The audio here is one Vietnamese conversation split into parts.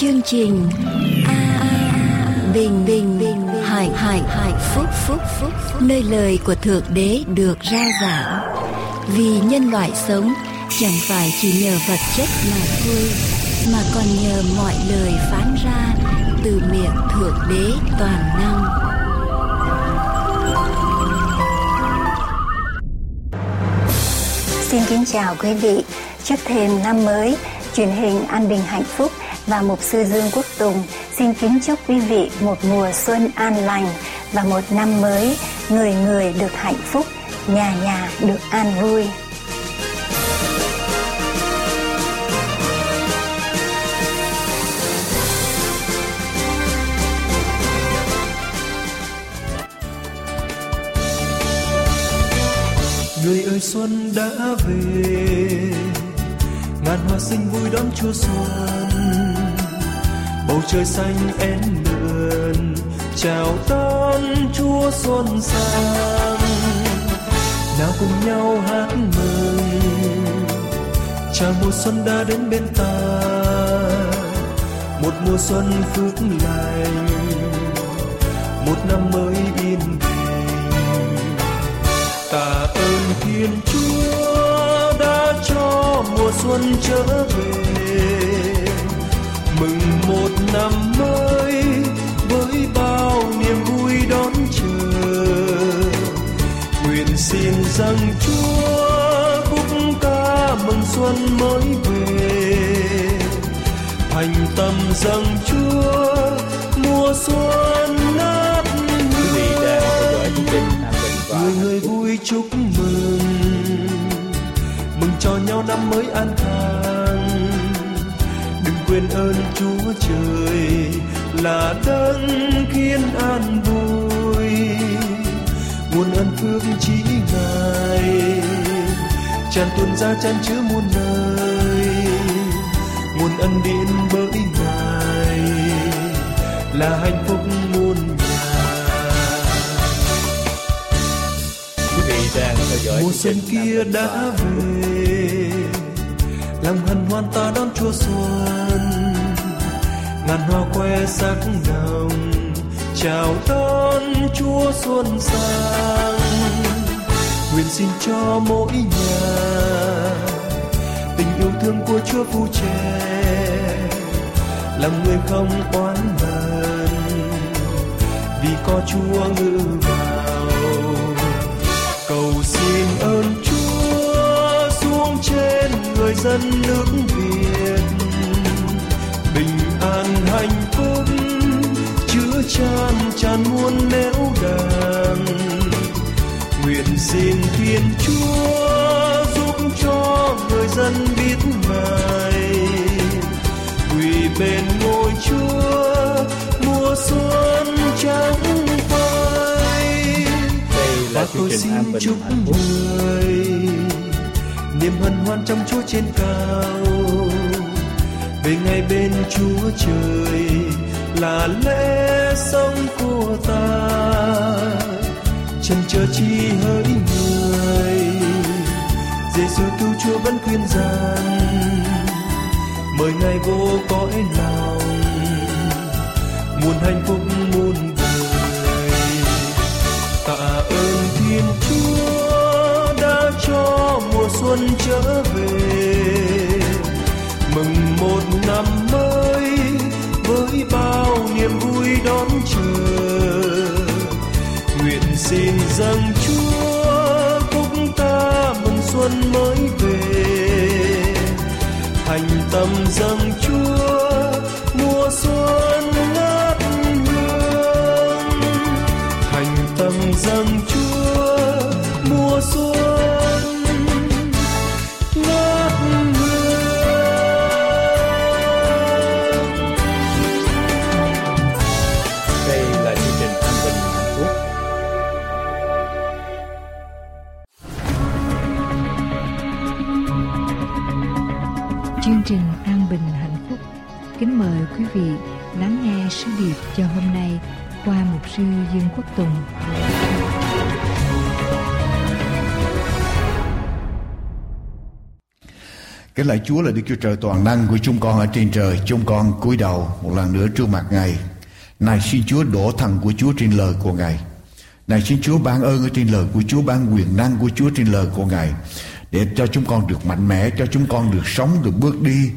chương trình a bình bình bình hải hải hải phúc phúc phúc nơi lời của thượng đế được ra giảng. Vì nhân loại sống chẳng phải chỉ nhờ vật chất mà thôi mà còn nhờ mọi lời phán ra từ miệng thượng đế toàn năng. Xin kính chào quý vị. Trước thềm năm mới, truyền hình An Bình Hạnh Phúc và Mục sư Dương Quốc Tùng xin kính chúc quý vị một mùa xuân an lành và một năm mới người người được hạnh phúc, nhà nhà được an vui. người ơi xuân đã về ngàn hoa xinh vui đón chúa xuân bầu trời xanh én mượn, chào đón chúa xuân sang. Nào cùng nhau hát mừng, chào mùa xuân đã đến bên ta. Một mùa xuân phước lành, một năm mới yên bình. Tạ ơn thiên chúa đã cho mùa xuân trở về mừng một năm mới với bao niềm vui đón chờ. Nguyện xin rằng chúa khúc ca mừng xuân mới về. Thành tâm rằng chúa mùa xuân và người người vui chúc mừng. Mừng cho nhau năm mới an khang quên ơn chúa trời là đấng khiến an vui. Nguồn ơn phước chỉ ngài tràn tuôn ra chan chứa muôn nơi. Nguồn ân điển bởi ngài là hạnh phúc muôn nhà mùa xuân kia đã về lòng hân hoan ta đón chúa xuân. Ngàn hoa khoe sắc đồng, chào đón chúa xuân sang. Nguyện xin cho mỗi nhà tình yêu thương của chúa phù che lòng người không oán hận, vì có chúa ngự vào. Cầu xin ơn Chúa dân nước Việt. Bình an hạnh phúc chứa chan tràn muôn nẻo đàng. Nguyện xin Thiên Chúa giúp cho người dân biết ngài. Quỳ bên ngôi Chúa mùa xuân trắng phai. Và tôi xin chúc người niềm hân hoan trong Chúa trên cao. Về ngày bên Chúa trời là lẽ sống của ta. Chân chờ chi hỡi người Giêsu cứu Chúa vẫn khuyên rằng, mời ngài vô cõi lòng. Muôn hạnh phúc muôn xuân trở về. Mừng một năm mới với bao niềm vui đón chờ. Nguyện xin dâng chúa khúc ta mừng xuân mới về. Thành tâm dâng lại Chúa là Đức Chúa Trời toàn năng của chúng con ở trên trời. Chúng con cúi đầu một lần nữa trước mặt Ngài. Này xin Chúa đổ thần của Chúa trên lời của Ngài. Này xin Chúa ban ơn ở trên lời của Chúa, ban quyền năng của Chúa trên lời của Ngài. Để cho chúng con được mạnh mẽ, cho chúng con được sống, được bước đi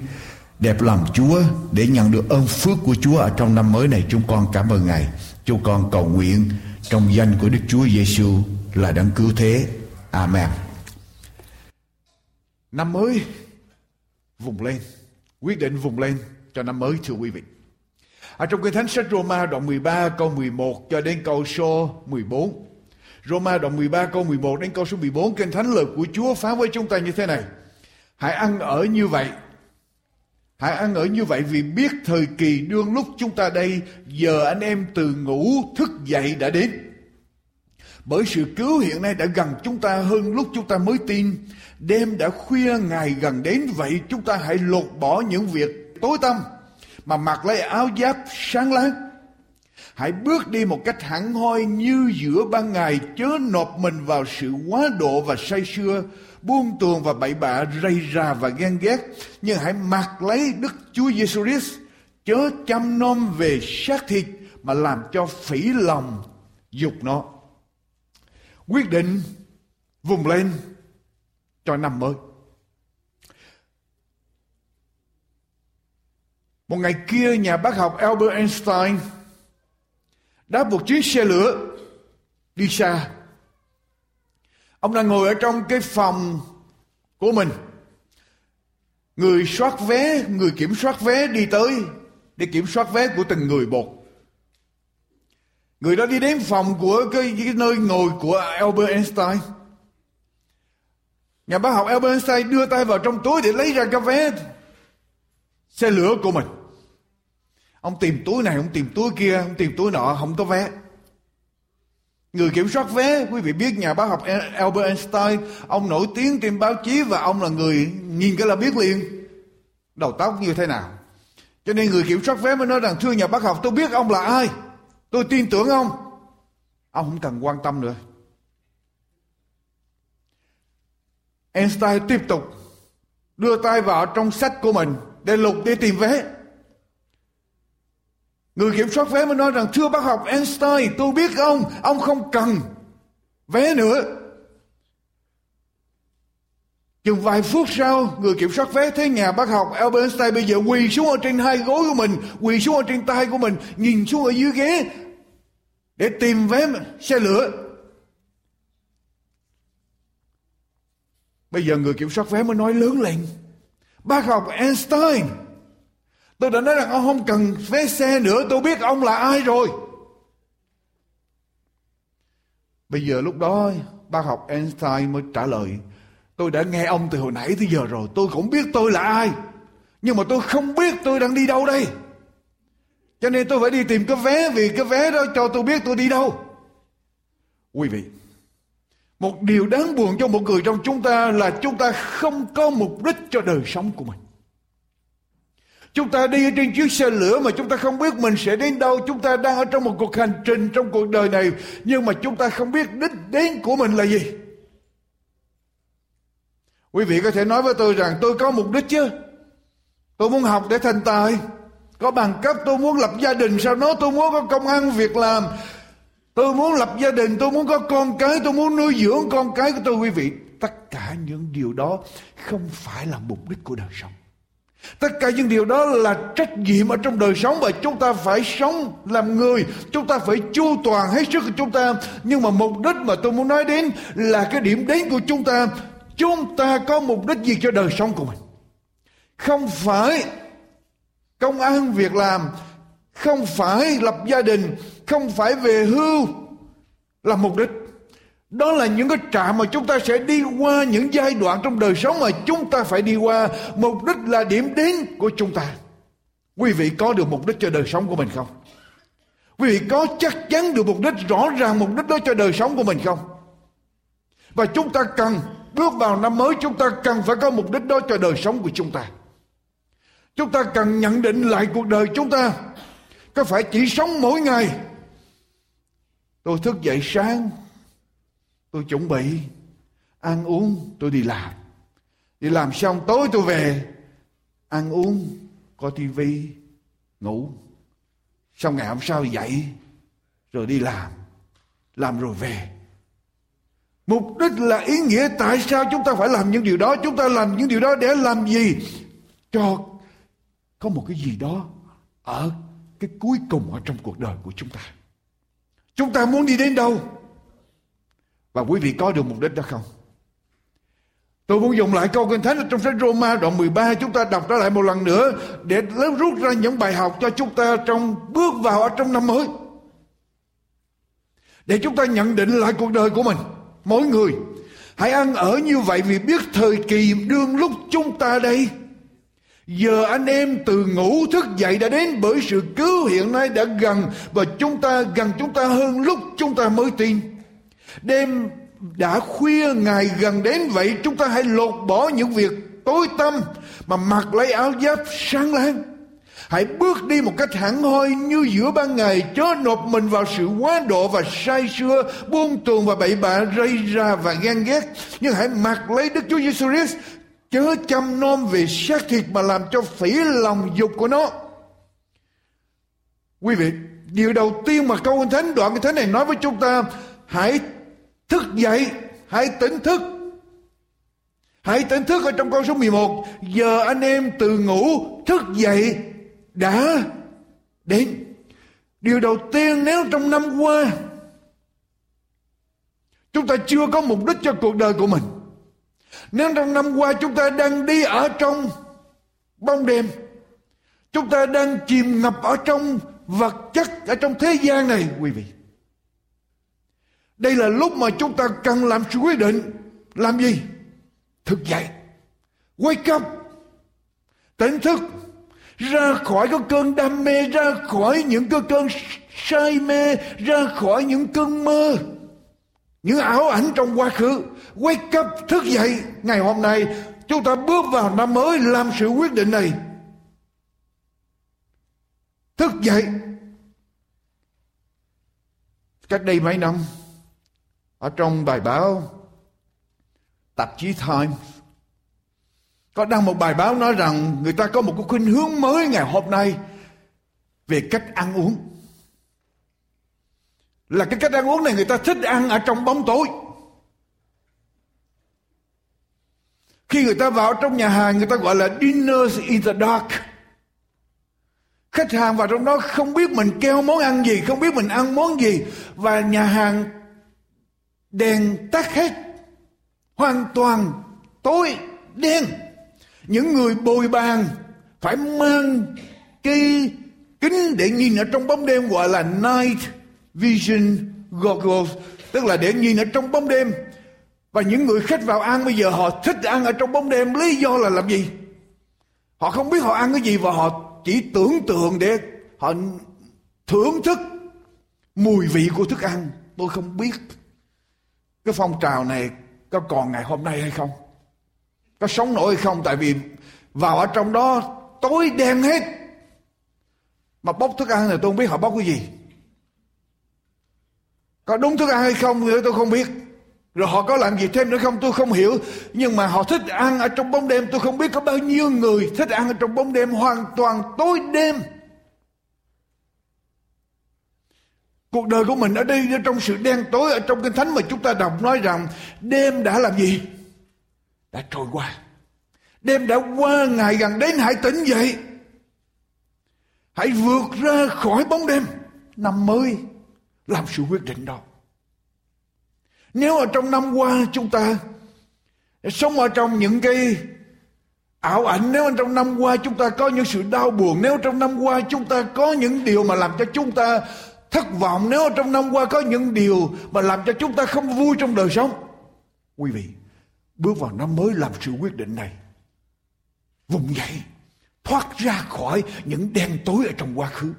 đẹp lòng Chúa để nhận được ơn phước của Chúa ở trong năm mới này chúng con cảm ơn Ngài. Chúng con cầu nguyện trong danh của Đức Chúa Giêsu là đấng cứu thế. Amen. Năm mới vùng lên, quyết định vùng lên cho năm mới thưa quý vị. Ở trong kinh thánh sách Roma đoạn 13 câu 11 cho đến câu số 14. Roma đoạn 13 câu 11 đến câu số 14 kinh thánh lời của Chúa phán với chúng ta như thế này. Hãy ăn ở như vậy Hãy ăn ở như vậy vì biết thời kỳ đương lúc chúng ta đây giờ anh em từ ngủ thức dậy đã đến. Bởi sự cứu hiện nay đã gần chúng ta hơn lúc chúng ta mới tin. Đêm đã khuya, ngày gần đến, vậy chúng ta hãy lột bỏ những việc tối tăm mà mặc lấy áo giáp sáng láng. Hãy bước đi một cách hẳn hoi như giữa ban ngày, chớ nộp mình vào sự quá độ và say sưa, buông tuồng và bậy bạ rầy rà và ghen ghét nhưng hãy mặc lấy Đức Chúa Giêsu Christ, chớ chăm nom về xác thịt mà làm cho phỉ lòng dục nó quyết định vùng lên cho năm mới một ngày kia nhà bác học Albert Einstein đã một chuyến xe lửa đi xa Ông đang ngồi ở trong cái phòng của mình. Người soát vé, người kiểm soát vé đi tới để kiểm soát vé của từng người một. Người đó đi đến phòng của cái, cái nơi ngồi của Albert Einstein. Nhà bác học Albert Einstein đưa tay vào trong túi để lấy ra cái vé xe lửa của mình. Ông tìm túi này, ông tìm túi kia, ông tìm túi nọ, không có vé. Người kiểm soát vé, quý vị biết nhà bác học Albert Einstein, ông nổi tiếng trên báo chí và ông là người nhìn cái là biết liền đầu tóc như thế nào. Cho nên người kiểm soát vé mới nói rằng thưa nhà bác học tôi biết ông là ai. Tôi tin tưởng ông. Ông không cần quan tâm nữa. Einstein tiếp tục đưa tay vào trong sách của mình để lục để tìm vé. Người kiểm soát vé mới nói rằng thưa bác học Einstein tôi biết ông, ông không cần vé nữa. Chừng vài phút sau, người kiểm soát vé thấy nhà bác học Albert Einstein bây giờ quỳ xuống ở trên hai gối của mình, quỳ xuống ở trên tay của mình, nhìn xuống ở dưới ghế để tìm vé xe lửa. Bây giờ người kiểm soát vé mới nói lớn lên. Bác học Einstein, Tôi đã nói rằng ông không cần vé xe nữa Tôi biết ông là ai rồi Bây giờ lúc đó bác học Einstein mới trả lời Tôi đã nghe ông từ hồi nãy tới giờ rồi Tôi cũng biết tôi là ai Nhưng mà tôi không biết tôi đang đi đâu đây Cho nên tôi phải đi tìm cái vé, Vì cái vé đó cho tôi biết tôi đi đâu Quý vị, Một điều đáng buồn cho một người trong chúng ta Là chúng ta không có mục đích cho đời sống của mình Chúng ta đi trên chiếc xe lửa mà chúng ta không biết mình sẽ đến đâu. Chúng ta đang ở trong một cuộc hành trình trong cuộc đời này. Nhưng mà chúng ta không biết đích đến của mình là gì. Quý vị có thể nói với tôi rằng tôi có mục đích chứ. Tôi muốn học để thành tài. Có bằng cấp tôi muốn lập gia đình sau đó tôi muốn có công ăn việc làm. Tôi muốn lập gia đình, tôi muốn có con cái, tôi muốn nuôi dưỡng con cái của tôi quý vị. Tất cả những điều đó không phải là mục đích của đời sống. Tất cả những điều đó là trách nhiệm ở trong đời sống và chúng ta phải sống làm người, chúng ta phải chu toàn hết sức của chúng ta. Nhưng mà mục đích mà tôi muốn nói đến là cái điểm đến của chúng ta. Chúng ta có mục đích gì cho đời sống của mình? Không phải công ăn việc làm, không phải lập gia đình, không phải về hưu là mục đích. Đó là những cái trạm mà chúng ta sẽ đi qua những giai đoạn trong đời sống mà chúng ta phải đi qua. Mục đích là điểm đến của chúng ta. Quý vị có được mục đích cho đời sống của mình không? Quý vị có chắc chắn được mục đích rõ ràng mục đích đó cho đời sống của mình không? Và chúng ta cần bước vào năm mới, chúng ta cần phải có mục đích đó cho đời sống của chúng ta. Chúng ta cần nhận định lại cuộc đời chúng ta. Có phải chỉ sống mỗi ngày. Tôi thức dậy sáng, Tôi chuẩn bị ăn uống, tôi đi làm. đi làm xong, tối tôi về, ăn uống, coi tivi ngủ xong ngày hôm sau dậy, rồi đi làm làm rồi về mục đích là ý nghĩa tại sao chúng ta phải làm những điều đó? Chúng ta làm những điều đó để làm gì? Cho có một cái gì đó ở cái cuối cùng ở trong cuộc đời của chúng ta. Chúng ta muốn đi đến đâu? Và quý vị có được mục đích đó không? Tôi muốn dùng lại câu kinh thánh trong sách Roma đoạn 13 chúng ta đọc trở lại một lần nữa để rút ra những bài học cho chúng ta trong bước vào ở trong năm mới. Để chúng ta nhận định lại cuộc đời của mình, mỗi người. Hãy ăn ở như vậy vì biết thời kỳ đương lúc chúng ta đây. Giờ anh em từ ngủ thức dậy đã đến bởi sự cứu hiện nay đã gần và chúng ta, gần chúng ta hơn lúc chúng ta mới tin. Đêm đã khuya, ngày gần đến vậy, chúng ta hãy lột bỏ những việc tối tâm mà mặc lấy áo giáp sáng láng hãy bước đi một cách hẳn hoi như giữa ban ngày chớ nộp mình vào sự quá độ và sai sưa buông tuồng và bậy bạ rây ra và ghen ghét nhưng hãy mặc lấy đức chúa giêsu christ chớ chăm nom về xác thịt mà làm cho phỉ lòng dục của nó quý vị điều đầu tiên mà câu thánh đoạn kinh thánh này nói với chúng ta hãy Thức dậy, hãy tỉnh thức. Hãy tỉnh thức ở trong câu số 11. Giờ anh em từ ngủ thức dậy đã đến. Điều đầu tiên nếu trong năm qua chúng ta chưa có mục đích cho cuộc đời của mình. Nếu trong năm qua chúng ta đang đi ở trong bóng đêm, chúng ta đang chìm ngập ở trong vật chất ở trong thế gian này quý vị đây là lúc mà chúng ta cần làm sự quyết định. Làm gì? Thức dậy. Wake up. Tỉnh thức. Ra khỏi cái cơn đam mê, ra khỏi những cái cơn say mê, ra khỏi những cơn mơ. Những ảo ảnh trong quá khứ. Wake up, thức dậy. Ngày hôm nay chúng ta bước vào năm mới làm sự quyết định này. Thức dậy. Cách đây mấy năm ở trong bài báo tạp chí Times có đăng một bài báo nói rằng người ta có một cái khuynh hướng mới ngày hôm nay về cách ăn uống. Là cái cách ăn uống này người ta thích ăn ở trong bóng tối. Khi người ta vào trong nhà hàng, người ta gọi là dinners in the dark. Khách hàng vào trong đó không biết mình kêu món ăn gì, không biết mình ăn món gì. Và nhà hàng đèn tắt hết. Hoàn toàn tối đen những người bồi bàn phải mang cái kính để nhìn ở trong bóng đêm gọi là night vision goggles. Tức là để nhìn ở trong bóng đêm. Và những người khách vào ăn bây giờ họ thích ăn ở trong bóng đêm. Lý do là làm gì? Họ không biết họ ăn cái gì và họ chỉ tưởng tượng để họ thưởng thức mùi vị của thức ăn. Tôi không biết cái phong trào này có còn ngày hôm nay hay không có sống nổi không? Tại vì vào ở trong đó, tối đen hết. Mà bốc thức ăn thì tôi không biết họ bốc cái gì. Có đúng thức ăn hay không thì tôi không biết. Rồi họ có làm gì thêm nữa không, tôi không hiểu. Nhưng mà họ thích ăn ở trong bóng đêm, tôi không biết có bao nhiêu người thích ăn ở trong bóng đêm hoàn toàn tối đêm. Cuộc đời của mình ở đây trong sự đen tối ở trong kinh thánh mà chúng ta đọc nói rằng đêm đã làm gì? Đã trôi qua. Đêm đã qua ngày gần đến hãy tỉnh dậy. Hãy vượt ra khỏi bóng đêm. Năm mới làm sự quyết định đó. Nếu ở trong năm qua chúng ta sống ở trong những cái ảo ảnh nếu trong năm qua chúng ta có những sự đau buồn nếu trong năm qua chúng ta có những điều mà làm cho chúng ta thất vọng nếu trong năm qua có những điều mà làm cho chúng ta không vui trong đời sống. Quý vị, bước vào năm mới làm sự quyết định này. Vùng dậy, thoát ra khỏi những đen tối ở trong quá khứ.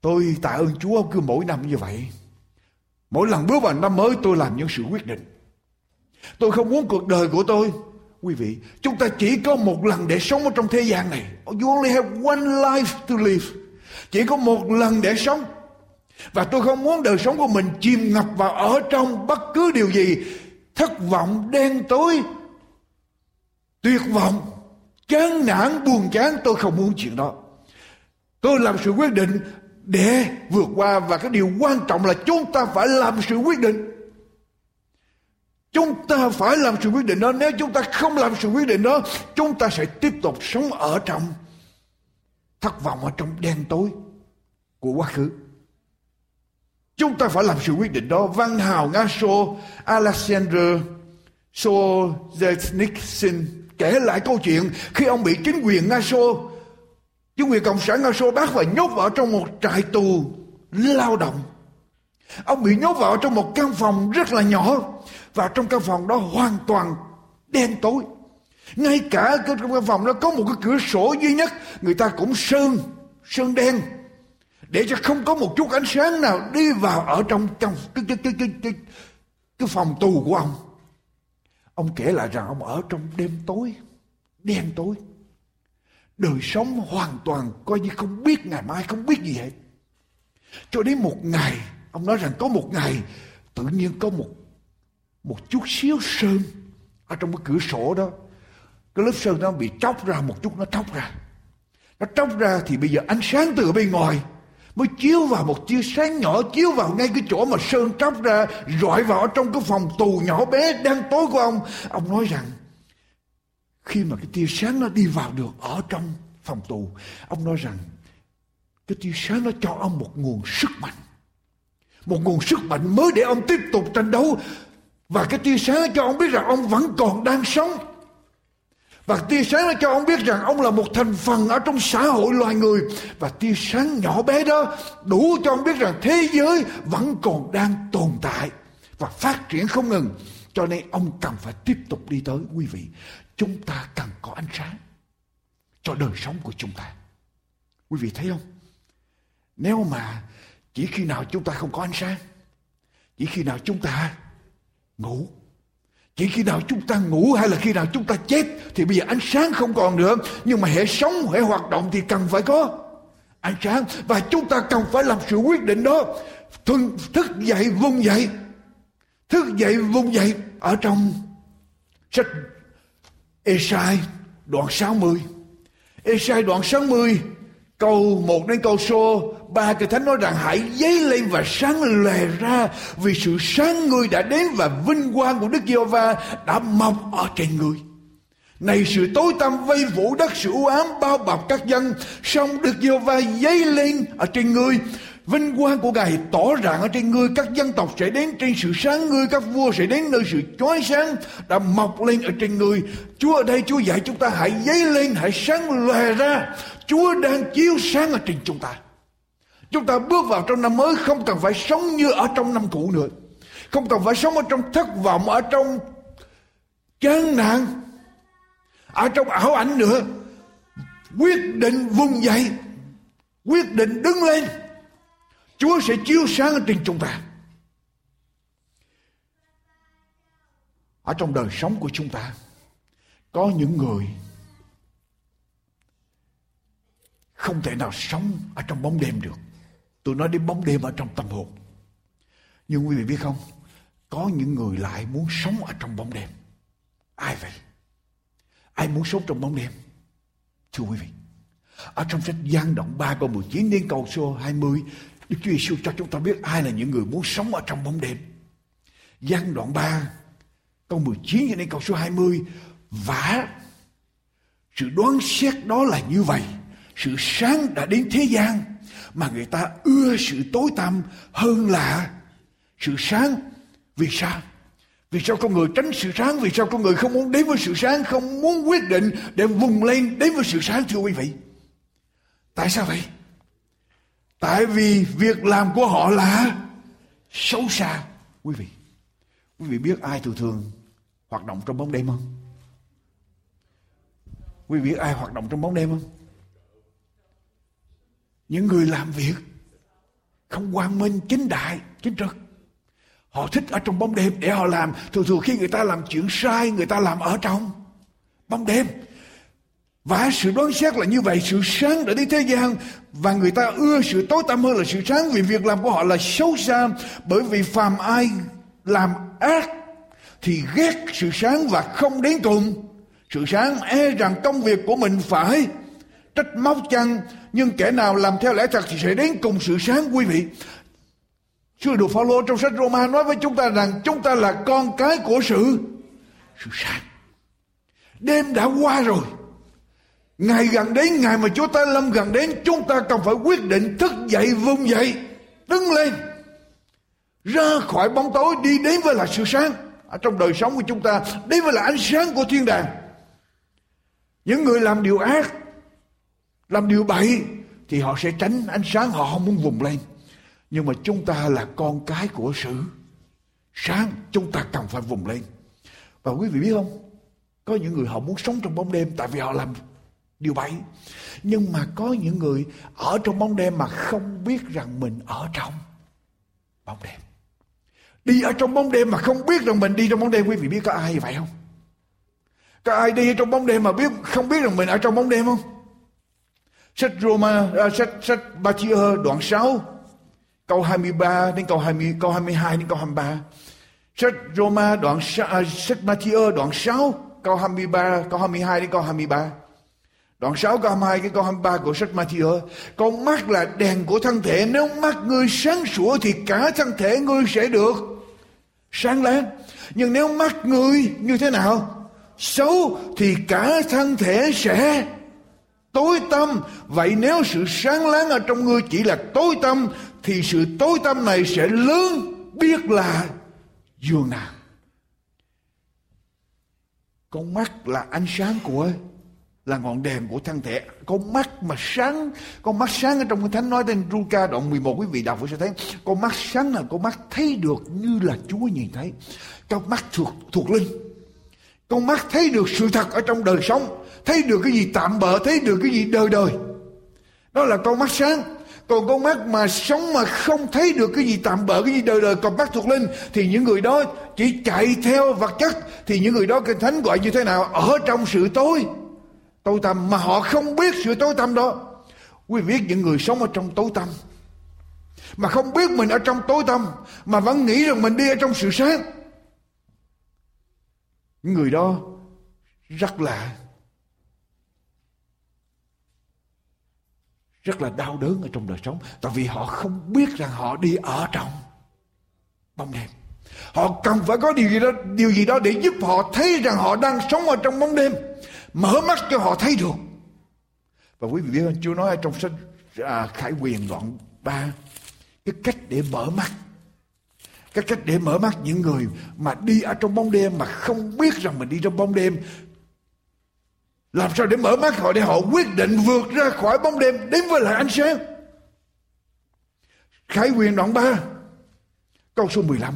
Tôi tạ ơn Chúa cứ mỗi năm như vậy. Mỗi lần bước vào năm mới tôi làm những sự quyết định. Tôi không muốn cuộc đời của tôi Quý vị, chúng ta chỉ có một lần để sống ở trong thế gian này. You only have one life to live. Chỉ có một lần để sống. Và tôi không muốn đời sống của mình chìm ngập vào ở trong bất cứ điều gì. Thất vọng, đen tối, tuyệt vọng, chán nản, buồn chán, tôi không muốn chuyện đó. Tôi làm sự quyết định để vượt qua và cái điều quan trọng là chúng ta phải làm sự quyết định. Chúng ta phải làm sự quyết định đó. Nếu chúng ta không làm sự quyết định đó, chúng ta sẽ tiếp tục sống ở trong thất vọng, ở trong đen tối của quá khứ chúng ta phải làm sự quyết định đó văn hào nga sô alexander Solzhenitsyn kể lại câu chuyện khi ông bị chính quyền Nga Xô, chính quyền Cộng sản Nga Xô bắt và nhốt vào trong một trại tù lao động. Ông bị nhốt vào trong một căn phòng rất là nhỏ và trong căn phòng đó hoàn toàn đen tối. Ngay cả trong căn phòng đó có một cái cửa sổ duy nhất người ta cũng sơn, sơn đen để cho không có một chút ánh sáng nào đi vào ở trong trong cái cái cái cái cái, cái phòng tù của ông. Ông kể lại rằng ông ở trong đêm tối, đen tối. Đời sống hoàn toàn coi như không biết ngày mai, không biết gì hết. Cho đến một ngày, ông nói rằng có một ngày tự nhiên có một một chút xíu sơn ở trong cái cửa sổ đó. Cái lớp sơn nó bị tróc ra một chút nó tróc ra. Nó tróc ra thì bây giờ ánh sáng từ bên ngoài mới chiếu vào một tia sáng nhỏ, chiếu vào ngay cái chỗ mà sơn tróc ra, rọi vào trong cái phòng tù nhỏ bé đang tối của ông. Ông nói rằng, khi mà cái tia sáng nó đi vào được ở trong phòng tù, ông nói rằng, cái tia sáng nó cho ông một nguồn sức mạnh. Một nguồn sức mạnh mới để ông tiếp tục tranh đấu. Và cái tia sáng cho ông biết rằng ông vẫn còn đang sống và tia sáng đã cho ông biết rằng ông là một thành phần ở trong xã hội loài người. Và tia sáng nhỏ bé đó đủ cho ông biết rằng thế giới vẫn còn đang tồn tại và phát triển không ngừng. Cho nên ông cần phải tiếp tục đi tới quý vị. Chúng ta cần có ánh sáng cho đời sống của chúng ta. Quý vị thấy không? Nếu mà chỉ khi nào chúng ta không có ánh sáng, chỉ khi nào chúng ta ngủ chỉ khi nào chúng ta ngủ hay là khi nào chúng ta chết thì bây giờ ánh sáng không còn nữa. Nhưng mà hệ sống, hệ hoạt động thì cần phải có ánh sáng. Và chúng ta cần phải làm sự quyết định đó. Thuần, thức dậy vùng dậy. Thức dậy vùng dậy. Ở trong sách Esai đoạn 60. Esai đoạn 60 câu 1 đến câu số ba cái thánh nói rằng hãy dấy lên và sáng lè ra vì sự sáng ngươi đã đến và vinh quang của Đức Giê-hô-va đã mọc ở trên ngươi. Này sự tối tăm vây phủ đất sự u ám bao bọc các dân, song Đức Giê-hô-va dấy lên ở trên ngươi Vinh quang của Ngài tỏ rạng ở trên ngươi, các dân tộc sẽ đến trên sự sáng ngươi, các vua sẽ đến nơi sự chói sáng đã mọc lên ở trên ngươi. Chúa ở đây Chúa dạy chúng ta hãy dấy lên, hãy sáng lòe ra. Chúa đang chiếu sáng ở trên chúng ta. Chúng ta bước vào trong năm mới không cần phải sống như ở trong năm cũ nữa. Không cần phải sống ở trong thất vọng, ở trong chán nạn, ở trong ảo ảnh nữa. Quyết định vùng dậy, quyết định đứng lên Chúa sẽ chiếu sáng ở trên chúng ta. Ở trong đời sống của chúng ta có những người không thể nào sống ở trong bóng đêm được. Tôi nói đến bóng đêm ở trong tâm hồn. Nhưng quý vị biết không, có những người lại muốn sống ở trong bóng đêm. Ai vậy? Ai muốn sống trong bóng đêm? Thưa quý vị, ở trong sách gian động 3 câu 19 đến câu số 20 Đức Chúa Giêsu cho chúng ta biết ai là những người muốn sống ở trong bóng đêm. Giăng đoạn 3 câu 19 cho đến câu số 20 vả sự đoán xét đó là như vậy. Sự sáng đã đến thế gian mà người ta ưa sự tối tăm hơn là sự sáng. Vì sao? Vì sao con người tránh sự sáng? Vì sao con người không muốn đến với sự sáng? Không muốn quyết định để vùng lên đến với sự sáng, thưa quý vị? Tại sao vậy? Tại vì việc làm của họ là xấu xa. Quý vị, quý vị biết ai thường thường hoạt động trong bóng đêm không? Quý vị biết ai hoạt động trong bóng đêm không? Những người làm việc không quang minh chính đại, chính trực. Họ thích ở trong bóng đêm để họ làm. Thường thường khi người ta làm chuyện sai, người ta làm ở trong bóng đêm. Và sự đoán xét là như vậy, sự sáng đã đi thế gian. Và người ta ưa sự tối tăm hơn là sự sáng vì việc làm của họ là xấu xa. Bởi vì phàm ai làm ác thì ghét sự sáng và không đến cùng. Sự sáng e rằng công việc của mình phải trách móc chăng? Nhưng kẻ nào làm theo lẽ thật thì sẽ đến cùng sự sáng quý vị. Sư đồ Phaolô trong sách Roma nói với chúng ta rằng chúng ta là con cái của sự sự sáng. Đêm đã qua rồi. Ngày gần đến, ngày mà Chúa ta lâm gần đến, chúng ta cần phải quyết định thức dậy, vùng dậy, đứng lên. Ra khỏi bóng tối đi đến với là sự sáng. Ở trong đời sống của chúng ta, đến với là ánh sáng của thiên đàng. Những người làm điều ác, làm điều bậy, thì họ sẽ tránh ánh sáng, họ không muốn vùng lên. Nhưng mà chúng ta là con cái của sự sáng, chúng ta cần phải vùng lên. Và quý vị biết không? Có những người họ muốn sống trong bóng đêm tại vì họ làm điều 7 Nhưng mà có những người ở trong bóng đêm mà không biết rằng mình ở trong bóng đêm. Đi ở trong bóng đêm mà không biết rằng mình đi trong bóng đêm. Quý vị biết có ai vậy không? Có ai đi trong bóng đêm mà biết không biết rằng mình ở trong bóng đêm không? Sách Roma, uh, sách sách Matthew đoạn 6 câu 23 đến câu 20 câu 22 đến câu 23. Sách Roma đoạn uh, sách Matthew đoạn 6 câu 23 câu 22 đến câu 23. Đoạn 6 câu 22 cái câu 23 của sách Matthew Con mắt là đèn của thân thể, Nếu mắt ngươi sáng sủa Thì cả thân thể ngươi sẽ được Sáng láng. Nhưng nếu mắt ngươi như thế nào Xấu Thì cả thân thể sẽ Tối tâm Vậy nếu sự sáng láng ở trong ngươi Chỉ là tối tâm Thì sự tối tâm này sẽ lớn Biết là dường nào. Con mắt là ánh sáng của là ngọn đèn của thân thể. Con mắt mà sáng con mắt sáng ở trong kinh thánh nói tên Luca đoạn 11 quý vị đọc sẽ thấy. Con mắt sáng là con mắt thấy được như là Chúa nhìn thấy. Con mắt thuộc thuộc linh. Con mắt thấy được sự thật ở trong đời sống, thấy được cái gì tạm bợ, thấy được cái gì đời đời. Đó là con mắt sáng. Còn con mắt mà sống mà không thấy được cái gì tạm bợ, cái gì đời đời còn mắt thuộc linh, thì những người đó chỉ chạy theo vật chất, thì những người đó kinh thánh gọi như thế nào? Ở trong sự tối tối tăm, mà họ không biết sự tối tăm đó. Quý vị biết những người sống ở trong tối tăm. Mà không biết mình ở trong tối tăm, mà vẫn nghĩ rằng mình đi ở trong sự sáng. Những người đó rất là rất là đau đớn ở trong đời sống. Tại vì họ không biết rằng họ đi ở trong bóng đêm. Họ cần phải có điều gì đó, điều gì đó để giúp họ thấy rằng họ đang sống ở trong bóng đêm mở mắt cho họ thấy được. Và quý vị biết không Chúa nói trong sách à, Khải Quyền đoạn 3 cái cách để mở mắt. Cái cách để mở mắt những người mà đi ở trong bóng đêm mà không biết rằng mình đi trong bóng đêm. Làm sao để mở mắt họ để họ quyết định vượt ra khỏi bóng đêm đến với lại ánh sáng? Khải quyền đoạn 3 câu số 15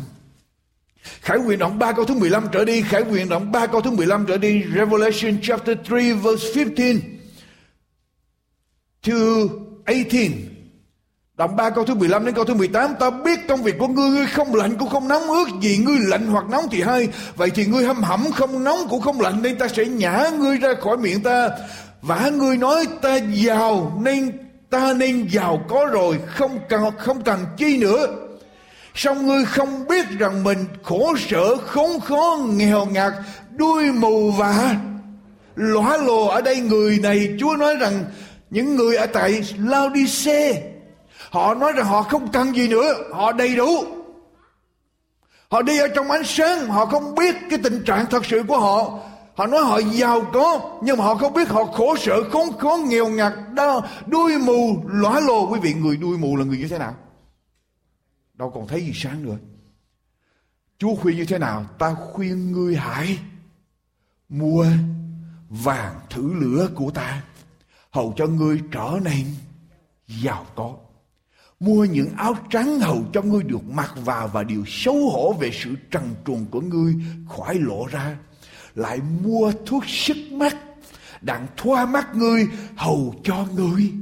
Khải quyền đoạn 3 câu thứ 15 trở đi, Khải quyền đoạn 3 câu thứ 15 trở đi, Revelation chapter 3 verse 15 to 18. Đoạn 3 câu thứ 15 đến câu thứ 18 Ta biết công việc của ngươi Ngươi không lạnh cũng không nóng. Ước gì ngươi lạnh hoặc nóng thì hay. Vậy thì ngươi hâm hẩm không nóng cũng không lạnh Nên ta sẽ nhả ngươi ra khỏi miệng ta. Và ngươi nói ta giàu Nên ta nên giàu có rồi Không cần không cần chi nữa. Xong ngươi không biết rằng mình khổ sở, khốn khó, nghèo ngặt, đuôi mù và lõa lồ ở đây? Người này Chúa nói rằng những người ở tại Laodice họ nói rằng họ không cần gì nữa họ đầy đủ. Họ đi ở trong ánh sáng họ không biết cái tình trạng thật sự của họ. Họ nói họ giàu có nhưng mà họ không biết họ khổ sở khốn khó nghèo ngặt đau đuôi mù lõa lồ. Quý vị người đuôi mù là người như thế nào? Đâu còn thấy gì sáng nữa. Chúa khuyên như thế nào, ta khuyên ngươi hãy mua vàng thử lửa của ta, hầu cho ngươi trở nên giàu có. Mua những áo trắng hầu cho ngươi được mặc vào và điều xấu hổ về sự trần truồng của ngươi khỏi lộ ra. Lại mua thuốc sức mắt, đặng thoa mắt ngươi hầu cho ngươi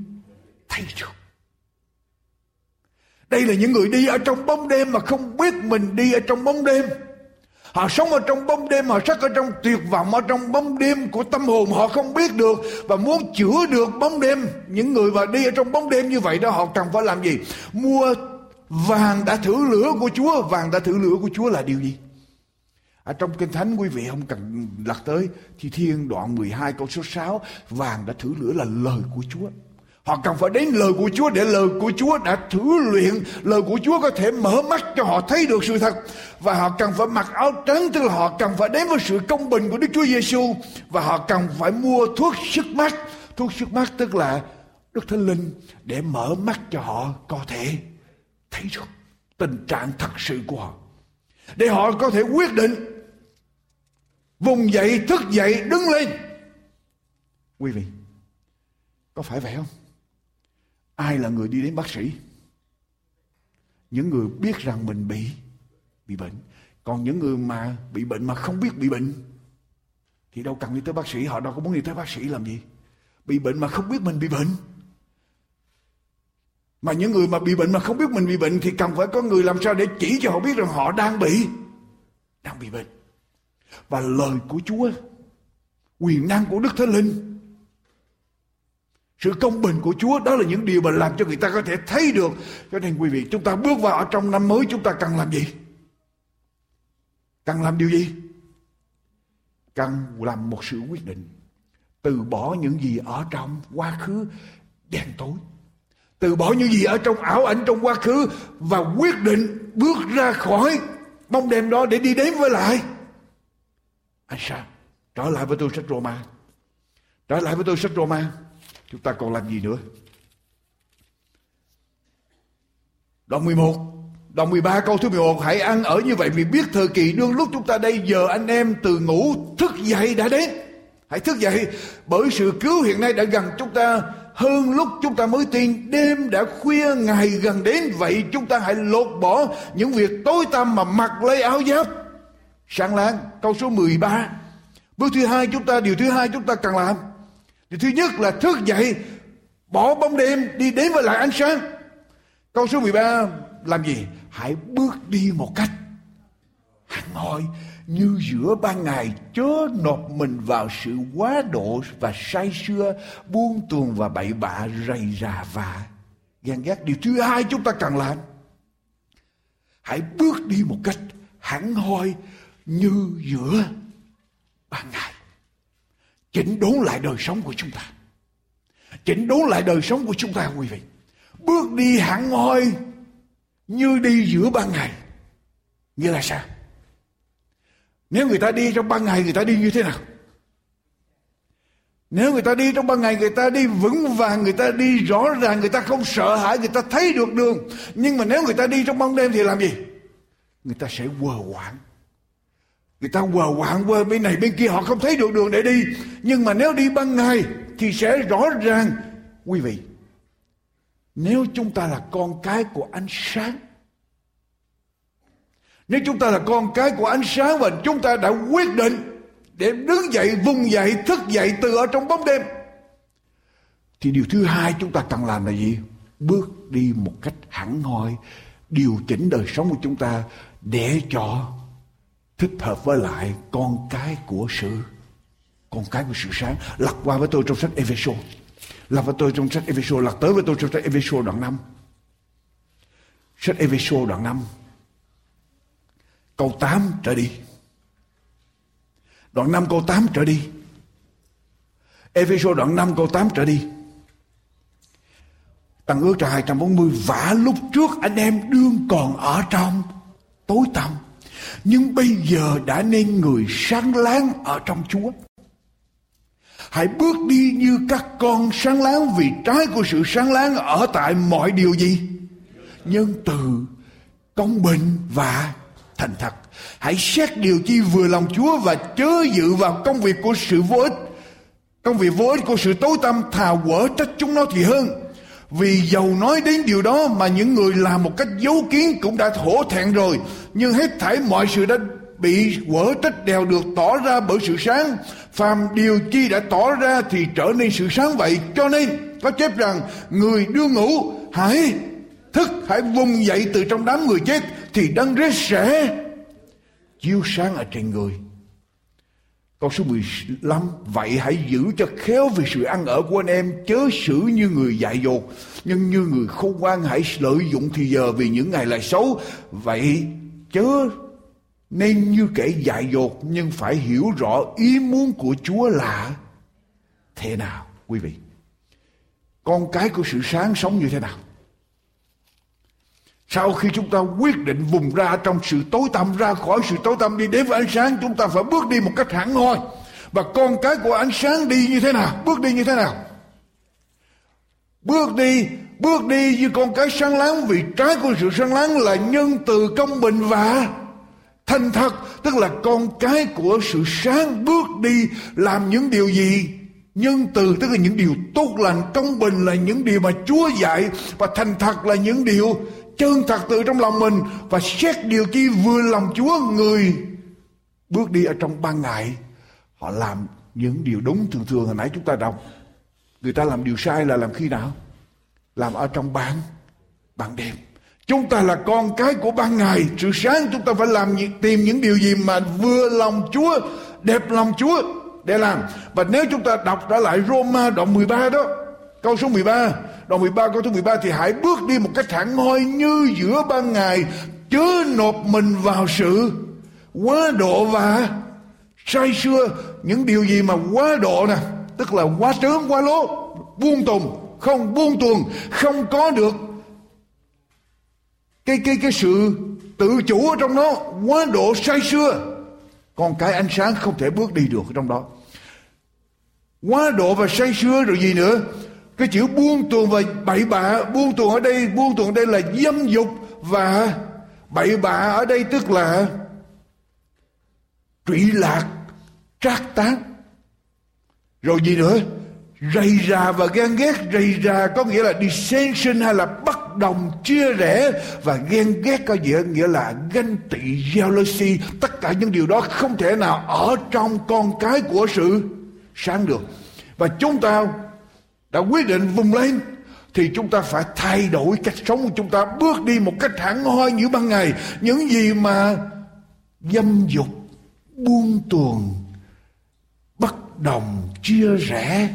thấy được đây là những người đi ở trong bóng đêm mà không biết mình đi ở trong bóng đêm. Họ sống ở trong bóng đêm, họ sắc ở trong tuyệt vọng, ở trong bóng đêm của tâm hồn họ không biết được và muốn chữa được bóng đêm. Những người mà đi ở trong bóng đêm như vậy đó họ cần phải làm gì? Mua vàng đã thử lửa của Chúa. Vàng đã thử lửa của Chúa là điều gì? Ở trong Kinh Thánh quý vị không cần lật tới Thi Thiên đoạn 12 câu số 6 Vàng đã thử lửa là lời của Chúa Họ cần phải đến lời của Chúa để lời của Chúa đã thử luyện. Lời của Chúa có thể mở mắt cho họ thấy được sự thật. Và họ cần phải mặc áo trắng tức là họ cần phải đến với sự công bình của Đức Chúa Giêsu Và họ cần phải mua thuốc sức mắt. Thuốc sức mắt tức là Đức Thánh Linh để mở mắt cho họ có thể thấy được tình trạng thật sự của họ. Để họ có thể quyết định vùng dậy, thức dậy, đứng lên. Quý vị, có phải vậy không? Ai là người đi đến bác sĩ? Những người biết rằng mình bị bị bệnh. Còn những người mà bị bệnh mà không biết bị bệnh, thì đâu cần đi tới bác sĩ. Họ đâu có muốn đi tới bác sĩ làm gì. Bị bệnh mà không biết mình bị bệnh. Mà những người mà bị bệnh mà không biết mình bị bệnh, thì cần phải có người làm sao để chỉ cho họ biết rằng họ đang bị đang bị bệnh. Và lời của Chúa, quyền năng của Đức Thánh Linh sự công bình của Chúa, đó là những điều mà làm cho người ta có thể thấy được. Cho nên quý vị, chúng ta bước vào ở trong năm mới, chúng ta cần làm gì? Cần làm điều gì? Cần làm một sự quyết định. Từ bỏ những gì ở trong quá khứ, đen tối. Từ bỏ những gì ở trong ảo ảnh trong quá khứ và quyết định bước ra khỏi bóng đêm đó để đi đến với lại. Anh sao? Trở lại với tôi sách Roma. Trở lại với tôi sách Roma. Chúng ta còn làm gì nữa? Đoạn 11 Đoạn 13 câu thứ 11 Hãy ăn ở như vậy vì biết thời kỳ đương lúc chúng ta đây, Giờ anh em từ ngủ thức dậy đã đến. Hãy thức dậy, Bởi sự cứu hiện nay đã gần chúng ta Hơn lúc chúng ta mới tin. Đêm đã khuya, ngày gần đến, Vậy chúng ta hãy lột bỏ Những việc tối tăm mà mặc lấy áo giáp. Sáng láng, câu số 13 Bước thứ hai chúng ta, Điều thứ hai chúng ta cần làm thì thứ nhất là thức dậy, bỏ bóng đêm, đi đến với lại ánh sáng. Câu số 13 làm gì? Hãy bước đi một cách hẳn hoi như giữa ban ngày chớ nộp mình vào sự quá độ và say sưa buông tuồng và bậy bạ rầy rà và ghen ghét điều thứ hai chúng ta cần làm hãy bước đi một cách hẳn hoi như giữa ban ngày chỉnh đốn lại đời sống của chúng ta. Chỉnh đốn lại đời sống của chúng ta, quý vị. Bước đi hẳn hoi như đi giữa ban ngày. Nghĩa là sao? Nếu người ta đi trong ban ngày, người ta đi như thế nào? Nếu người ta đi trong ban ngày, người ta đi vững vàng, Người ta đi rõ ràng, Người ta không sợ hãi, Người ta thấy được đường. Nhưng mà nếu người ta đi trong ban đêm thì làm gì? Người ta sẽ quờ quạng Người ta quờ quạng qua bên này bên kia họ không thấy được đường để đi. Nhưng mà nếu đi ban ngày thì sẽ rõ ràng. Quý vị, nếu chúng ta là con cái của ánh sáng. Nếu chúng ta là con cái của ánh sáng và chúng ta đã quyết định để đứng dậy, vùng dậy, thức dậy từ ở trong bóng đêm. Thì điều thứ hai chúng ta cần làm là gì? Bước đi một cách hẳn hoi, điều chỉnh đời sống của chúng ta để cho thích hợp với lại con cái của sự con cái của sự sáng. Lật qua với tôi trong sách Ephesos lật với tôi trong sách Ephesos lật tới với tôi trong sách Ephesos đoạn 5 sách Ephesos đoạn 5 câu 8 trở đi. Đoạn 5 câu 8 trở đi. Ephesos đoạn 5 câu 8 trở đi. Tăng ước ra 240 Vả lúc trước anh em đương còn ở trong tối tăm nhưng bây giờ đã nên người sáng láng ở trong Chúa. Hãy bước đi như các con sáng láng vì trái của sự sáng láng ở tại mọi điều gì? Nhân từ, công bình và thành thật. Hãy xét điều chi vừa lòng Chúa và chớ dự vào công việc của sự vô ích. Công việc vô ích của sự tối tâm thà quở trách chúng nó thì hơn. Vì giàu nói đến điều đó mà những người làm một cách dấu kiến cũng đã thổ thẹn rồi. Nhưng hết thảy mọi sự đã bị quở trách đều được tỏ ra bởi sự sáng. Phàm điều chi đã tỏ ra thì trở nên sự sáng vậy. Cho nên, có chép rằng, người đưa ngủ hãy thức, hãy vùng dậy từ trong đám người chết, thì đấng rết sẽ chiếu sáng ở trên người Câu số 15 Vậy hãy giữ cho khéo về sự ăn ở của anh em, Chớ xử như người dại dột. Nhưng như người khôn ngoan hãy lợi dụng thì giờ Vì những ngày lại xấu. Vậy chớ nên như kẻ dại dột, nhưng phải hiểu rõ ý muốn của Chúa là thế nào. Quý vị, con cái của sự sáng sống như thế nào? Sau khi chúng ta quyết định vùng ra trong sự tối tăm, ra khỏi sự tối tăm đi, đến với ánh sáng, chúng ta phải bước đi một cách hẳn hoi. Và con cái của ánh sáng đi như thế nào? Bước đi như thế nào? Bước đi bước đi như con cái sáng láng, vì trái của sự sáng láng là nhân từ công bình và thành thật, tức là con cái của sự sáng bước đi làm những điều gì? Nhân từ, tức là những điều tốt lành, công bình là những điều mà chúa dạy, và thành thật là những điều chân thật từ trong lòng mình và xét điều chi vừa lòng chúa người. Bước đi ở trong ban ngày, họ làm những điều đúng thường thường hồi nãy chúng ta đọc. Người ta làm điều sai là làm khi nào? Làm ở trong ban ban đêm. Chúng ta là con cái của ban ngày. Sự sáng chúng ta phải làm tìm những điều gì mà vừa lòng chúa, đẹp lòng chúa để làm. Và nếu chúng ta đọc trở lại Roma đoạn 13 đó, câu số 13 đoạn 13 câu thứ 13 thì hãy bước đi một cách thẳng hoi như giữa ban ngày, chớ nộp mình vào sự quá độ và say xưa những điều gì mà quá độ nè, tức là quá trớn, quá lố buông tùng không buông tuồng, không có được cái cái cái sự tự chủ ở trong nó, quá độ say xưa còn cái ánh sáng không thể bước đi được trong đó. Quá độ và say xưa rồi gì nữa? Cái chữ buông tuồng và bậy bạ buông tuồng ở đây, buông tuồng ở đây là dâm dục và bậy bạ ở đây tức là trụy lạc, trác tán. Rồi gì nữa? Rầy rà và ghen ghét. Rầy rà có nghĩa là dissension hay là bất đồng, chia rẽ. Và ghen ghét có nghĩa nghĩa là ganh tị, jealousy. Tất cả những điều đó không thể nào ở trong con cái của sự sáng được. Và chúng ta đã quyết định vùng lên, thì chúng ta phải thay đổi cách sống của chúng ta, bước đi một cách thẳng hoi như ban ngày. Những gì mà dâm dục, buông tuồng, bất đồng, chia rẽ,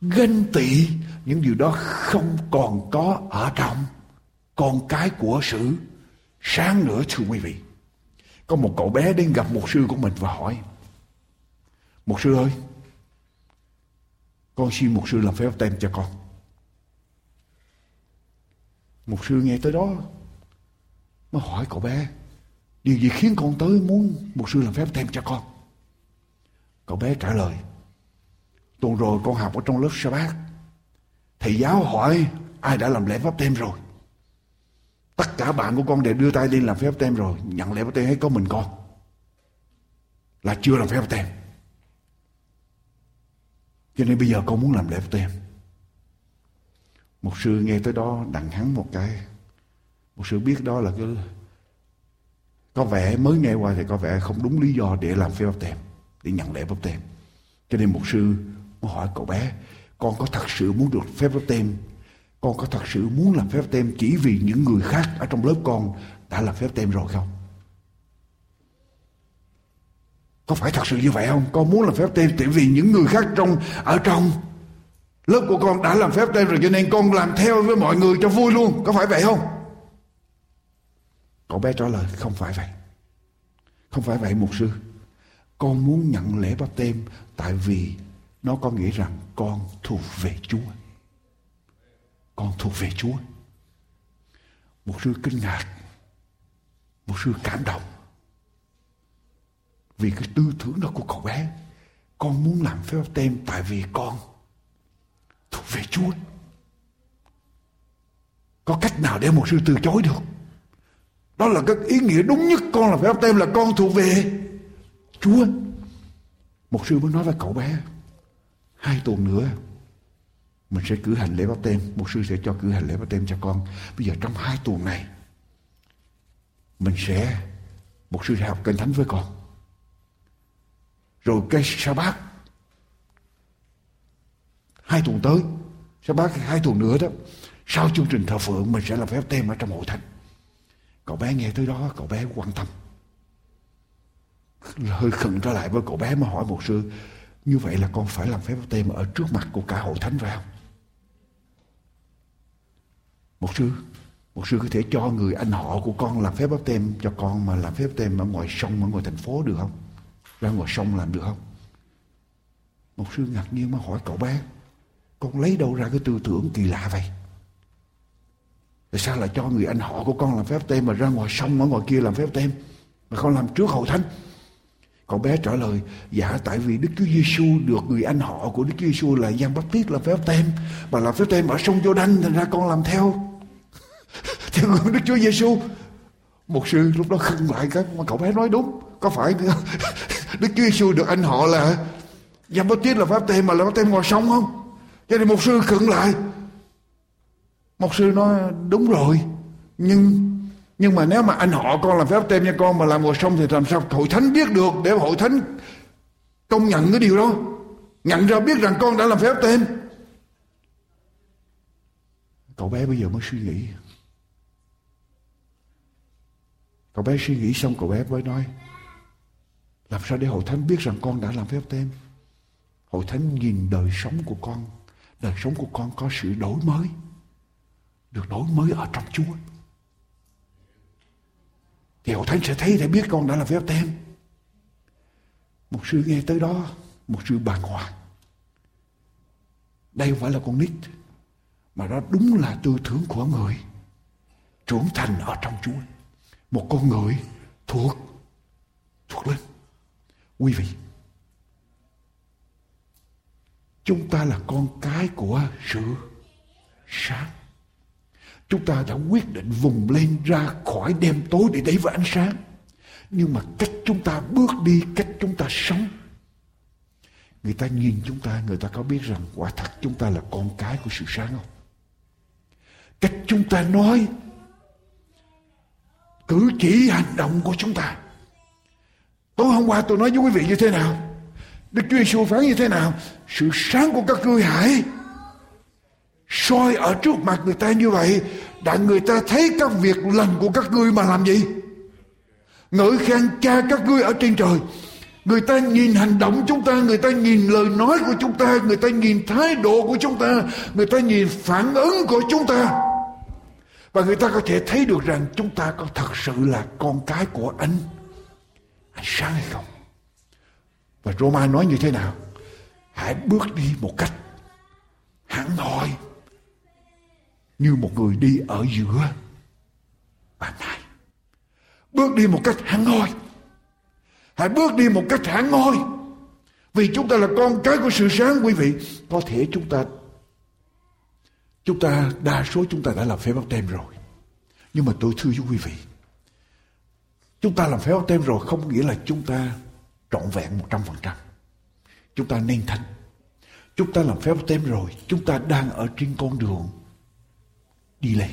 ganh tị, những điều đó không còn có ở trong con cái của sự sáng nữa thưa quý vị. Có một cậu bé đến gặp một sư của mình và hỏi một sư ơi con xin một sư làm phép tem cho con. Một sư nghe tới đó, mới hỏi cậu bé, điều gì khiến con tới muốn một sư làm phép tem cho con? Cậu bé trả lời, tuần rồi con học ở trong lớp sa bát. Thầy giáo hỏi ai đã làm lễ pháp tem rồi. Tất cả bạn của con đều đưa tay đi làm phép tem rồi, nhận lễ pháp tem hay có mình con. Là chưa làm phép tem cho nên bây giờ con muốn làm lễ pháp tem một sư nghe tới đó đặng hắn một cái. Một sư biết đó là cái có vẻ mới nghe qua thì có vẻ không đúng lý do để làm phép tem để nhận lễ bắp tem cho nên một sư mới hỏi cậu bé, con có thật sự muốn được phép bắp tem con có thật sự muốn làm phép tem chỉ vì những người khác ở trong lớp con đã làm phép tem rồi không? Có phải thật sự như vậy không con muốn làm phép tem tại vì những người khác trong, ở trong lớp của con đã làm phép tem rồi, cho nên con làm theo với mọi người cho vui luôn có phải vậy không cậu bé trả lời, không phải vậy không phải vậy, mục sư con muốn nhận lễ bắp tem tại vì nó có nghĩa rằng con thuộc về Chúa. Con thuộc về Chúa. Một sư kinh ngạc. Một sư cảm động. Vì cái tư tưởng đó của cậu bé. Con muốn làm phép báp tem tại vì con thuộc về Chúa. Có cách nào để một sư từ chối được? Đó là cái ý nghĩa đúng nhất con là phép báp tem là con thuộc về Chúa. Một sư mới nói với cậu bé, hai tuần nữa mình sẽ cử hành lễ báp tem một sư sẽ cho cử hành lễ báp tem cho con bây giờ trong hai tuần này, mình sẽ, một sư sẽ học kinh thánh với con rồi cái sa bát. Hai tuần tới sa bát hai tuần nữa đó sau chương trình thờ phượng mình sẽ làm phép tem ở trong hội thánh. Cậu bé nghe tới đó cậu bé quan tâm. Hơi khẩn trở lại với cậu bé mà hỏi một sư như vậy là con phải làm phép báp tem ở trước mặt của cả hội thánh phải không? Một sư, một sư có thể cho người anh họ của con làm phép báp tem cho con mà làm phép báp tem ở ngoài sông ở ngoài thành phố được không? Ra ngoài sông làm được không? Một sư ngạc nhiên mà hỏi cậu bé, con lấy đâu ra cái tư tưởng kỳ lạ vậy? Tại sao lại cho người anh họ của con làm phép tem mà ra ngoài sông, ở ngoài kia làm phép tem, mà con làm trước hậu thánh? Cậu bé trả lời dạ tại vì đức chúa giêsu được người anh họ của đức chúa giêsu là giang bắp tiết làm phép tem, mà làm phép tem ở sông giô đanh thành ra con làm theo. Theo gương đức chúa giêsu một sư lúc đó khưng lại cái mà cậu bé nói đúng, có phải đức chúa giêsu được anh họ là giang bắp tít là phép tem mà là phép tem ngồi sông không? Cho nên một sư khựng lại. Một sư nói, đúng rồi, nhưng nhưng mà nếu mà anh họ con làm phép tem cho con, mà làm ngồi sông thì làm sao hội thánh biết được để hội thánh công nhận cái điều đó? Nhận ra biết rằng con đã làm phép tem cậu bé bây giờ mới suy nghĩ. Cậu bé suy nghĩ xong, cậu bé mới nói làm sao để hội thánh biết rằng con đã làm phép tem? Hội thánh nhìn đời sống của con. Đời sống của con có sự đổi mới. Được đổi mới ở trong chúa. Thì hội thánh sẽ thấy để biết con đã làm phép tem. Một sư nghe tới đó, một sư bàng hoàng. Đây không phải là con nít, mà đó đúng là tư tưởng của người trưởng thành ở trong Chúa. Một con người thuộc thuộc lên quý vị chúng ta là con cái của sự sáng Chúng ta đã quyết định vùng lên ra khỏi đêm tối để đẩy vào ánh sáng. Nhưng mà cách chúng ta bước đi, cách chúng ta sống. Người ta nhìn chúng ta, người ta có biết rằng quả thật chúng ta là con cái của sự sáng không? Cách chúng ta nói, cử chỉ hành động của chúng ta. Tối hôm qua tôi nói với quý vị như thế nào? Đức Chúa Giêsu phán như thế nào? Sự sáng của các ngươi hãy soi ở trước mặt người ta như vậy để người ta thấy các việc lành của các ngươi mà làm gì ngợi khen cha các ngươi ở trên trời người ta nhìn hành động chúng ta, người ta nhìn lời nói của chúng ta, người ta nhìn thái độ của chúng ta, người ta nhìn phản ứng của chúng ta và người ta có thể thấy được rằng chúng ta có thật sự là con cái của anh anh sáng hay không và Roma nói như thế nào? Hãy bước đi một cách hẳn hoi, như một người đi ở giữa bàn tay. bước đi một cách hẳn hoi. Hãy bước đi một cách hẳn hoi. Vì chúng ta là con cái của sự sáng, quý vị. Có thể chúng ta chúng ta, đa số chúng ta đã làm phép báp tem rồi. Nhưng mà tôi thưa với quý vị chúng ta làm phép báp tem rồi, không nghĩa là chúng ta trọn vẹn một trăm phần trăm. Chúng ta nên thánh. chúng ta làm phép báp tem rồi, chúng ta đang ở trên con đường đi lên.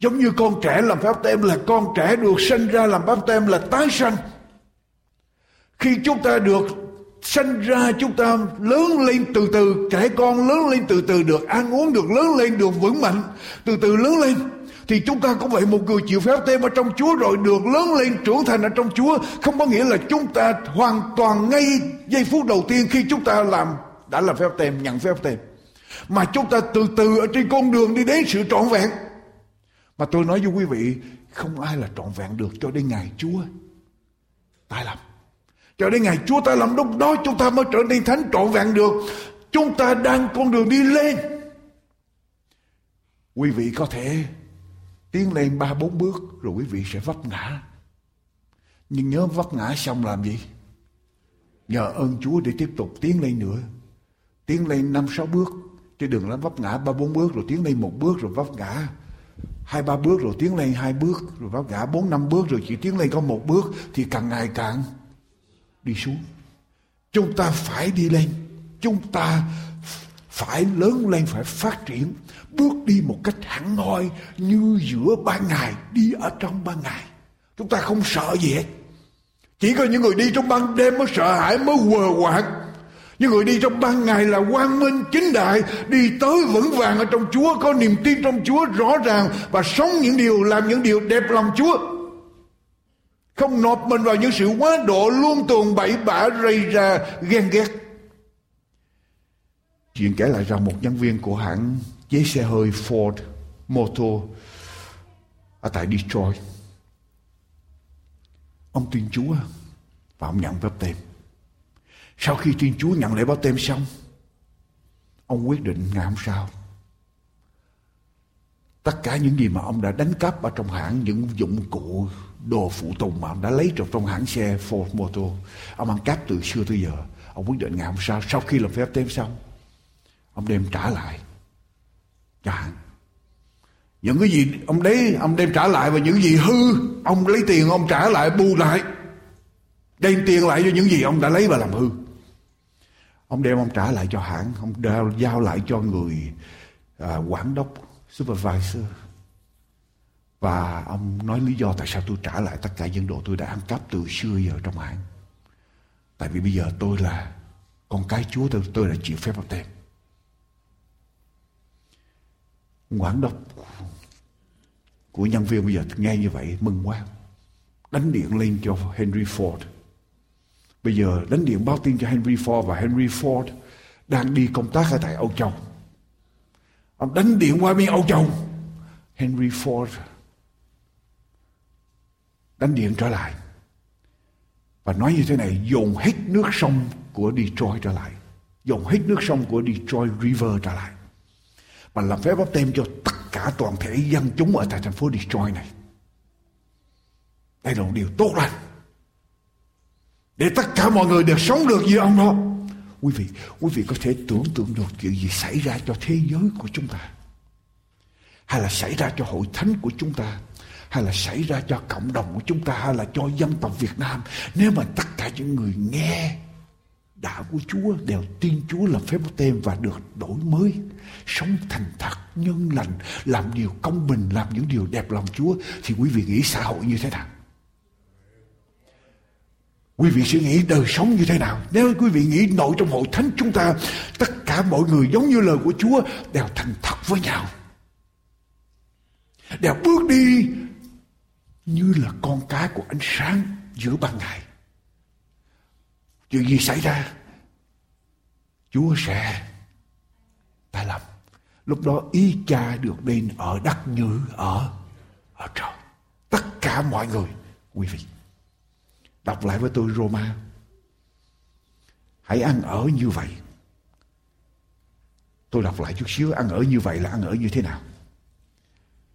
Giống như con trẻ làm phép tem là con trẻ được sinh ra làm phép tem là tái sanh. Khi chúng ta được sinh ra, chúng ta lớn lên từ từ, trẻ con lớn lên từ từ, được ăn uống, được lớn lên, được vững mạnh, từ từ lớn lên thì chúng ta cũng vậy một người chịu phép tem ở trong Chúa rồi được lớn lên trưởng thành ở trong Chúa. Không có nghĩa là chúng ta hoàn toàn ngay giây phút đầu tiên khi chúng ta làm đã làm phép tem nhận phép tem mà chúng ta từ từ ở trên con đường đi đến sự trọn vẹn. Mà tôi nói với quý vị, không ai là trọn vẹn được cho đến ngày Chúa tái lập. Cho đến ngày Chúa tái lập, lúc đó chúng ta mới trở nên thánh trọn vẹn được. Chúng ta đang con đường đi lên. Quý vị có thể tiến lên ba bốn bước rồi quý vị sẽ vấp ngã. Nhưng nhớ vấp ngã xong làm gì? Nhờ ơn Chúa để tiếp tục tiến lên nữa. Tiến lên năm sáu bước, chứ đừng lắm vấp ngã ba bốn bước rồi tiến lên một bước rồi vấp ngã. Hai ba bước rồi tiến lên hai bước rồi vấp ngã. Bốn năm bước rồi chỉ tiến lên có một bước thì càng ngày càng đi xuống. Chúng ta phải đi lên. Chúng ta phải lớn lên, phải phát triển bước đi một cách hẳn hoi như giữa ban ngày, đi ở trong ban ngày. Chúng ta không sợ gì hết. Chỉ có những người đi trong ban đêm mới sợ hãi, mới quờ quạng. Những người đi trong ban ngày là quang minh chính đại, đi tới vững vàng ở trong Chúa, có niềm tin trong Chúa rõ ràng và sống những điều, làm những điều đẹp lòng Chúa. Không nộp mình vào những sự quá độ luôn tuồn bậy bạ rầy ra ghen ghét. Chuyện kể lại rằng một nhân viên của hãng với xe hơi Ford Motor ở tại Detroit. Ông tuyên Chúa và ông nhận bắp tem. Sau khi tuyên Chúa nhận lễ bắp tem xong, ông quyết định ngày hôm sau tất cả những gì mà ông đã đánh cắp ở trong hãng những dụng cụ đồ phụ tùng mà ông đã lấy trong trong hãng xe Ford Motor ông ăn cắp từ xưa tới giờ ông quyết định ngày hôm sau sau khi làm phép tem xong ông đem trả lại cho những cái gì ông đấy ông đem trả lại và những gì hư ông lấy tiền ông trả lại bù lại. Đem tiền lại cho những gì ông đã lấy và làm hư. Ông đem ông trả lại cho hãng ông giao, giao lại cho người à, quản đốc supervisor. Và ông nói lý do tại sao tôi trả lại tất cả những đồ tôi đã ăn cắp từ xưa giờ trong hãng. Tại vì bây giờ tôi là con cái chúa tôi tôi đã chịu phép baptêm tem quản đốc của nhân viên bây giờ nghe như vậy, mừng quá. Đánh điện lên cho Henry Ford. Bây giờ đánh điện báo tin cho Henry Ford và Henry Ford đang đi công tác ở tại Âu Châu. Ông đánh điện qua bên Âu Châu. Henry Ford đánh điện trở lại. Và nói như thế này, dồn hết nước sông của Detroit trở lại. Dồn hết nước sông của Detroit River trở lại và làm phép báp tem cho tất cả toàn thể dân chúng ở tại thành phố Detroit này. Đây là một điều tốt lành. Để tất cả mọi người đều sống được như ông đó. Quý vị quý vị có thể tưởng tượng được chuyện gì xảy ra cho thế giới của chúng ta. Hay là xảy ra cho hội thánh của chúng ta. Hay là xảy ra cho cộng đồng của chúng ta. Hay là cho dân tộc Việt Nam. Nếu mà tất cả những người nghe đạo của Chúa đều tin Chúa làm phép báp tem và được đổi mới sống thành thật nhân lành làm điều công bình làm những điều đẹp lòng Chúa thì quý vị nghĩ xã hội như thế nào Quý vị suy nghĩ đời sống như thế nào? Nếu quý vị nghĩ nội trong hội thánh chúng ta, tất cả mọi người giống như lời của Chúa đều thành thật với nhau. Đều bước đi như là con cái của ánh sáng giữa ban ngày. Chuyện gì xảy ra? Chúa sẽ ta làm. Lúc đó ý cha được nên ở đất như ở ở trời. Tất cả mọi người, quý vị. Đọc lại với tôi Roma. Hãy ăn ở như vậy. Tôi đọc lại chút xíu, ăn ở như vậy là ăn ở như thế nào?